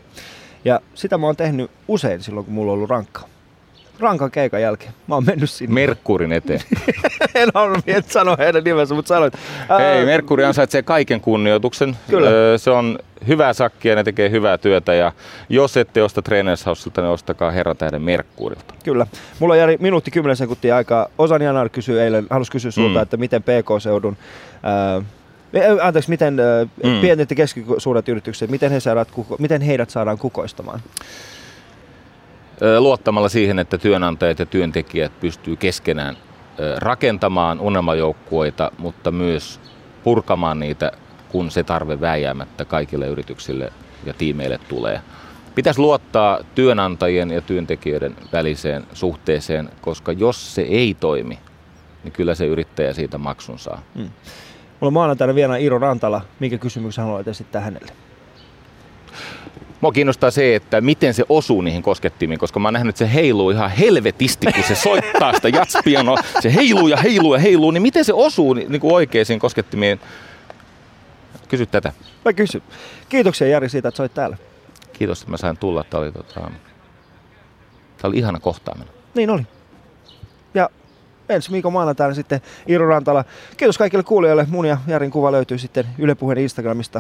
Ja sitä mä oon tehnyt usein silloin, kun mulla on ollut rankka. Rankan keikan jälkeen. Mä oon mennyt sinne. Merkkurin eteen. (laughs) en halunnut et sanoa heidän nimensä, mutta sanoit. Ei, Merkkuri ansaitsee kaiken kunnioituksen. Kyllä. Öö, Se on hyvää sakkia, ne tekee hyvää työtä ja jos ette osta Trainers Houselta, niin ostakaa Herra Tähden Merkkurilta. Kyllä. Mulla on Jari minuutti 10 sekuntia aikaa. Osan Janar kysyi eilen, halusi kysyä sulta, Mm. että miten PK-seudun, ää, anteeksi, miten ää, Mm. pienet ja keskisuuret yritykset, miten, he saadaan, miten heidät saadaan kukoistamaan? Luottamalla siihen, että työnantajat ja työntekijät pystyy keskenään rakentamaan unelmajoukkueita, mutta myös purkamaan niitä, kun se tarve vääjäämättä kaikille yrityksille ja tiimeille tulee. Pitäisi luottaa työnantajien ja työntekijöiden väliseen suhteeseen, koska jos se ei toimi, niin kyllä se yrittäjä siitä maksun saa. Mulla on maanantaina vielä Iiro Rantala. Minkä kysymyksen haluat esittää hänelle? Mua kiinnostaa se, että miten se osuu niihin koskettimiin, koska mä oon nähnyt, että se heiluu ihan helvetisti, kun se soittaa sitä jatspianoa. Se heiluu ja heiluu ja heiluu, niin miten se osuu ni- niin kuin oikeisiin koskettimiin? Kysy tätä. Mä kysyn. Kiitoksia Jari siitä, että soit täällä. Kiitos, että mä sain tulla. Tämä oli, tota, tää oli ihana kohtaaminen. Niin oli. Ja ensi viikon maanantaina sitten Iiro Rantala. Kiitos kaikille kuulijoille. Mun ja Jarin kuva löytyy sitten Yle Puheen Instagramista.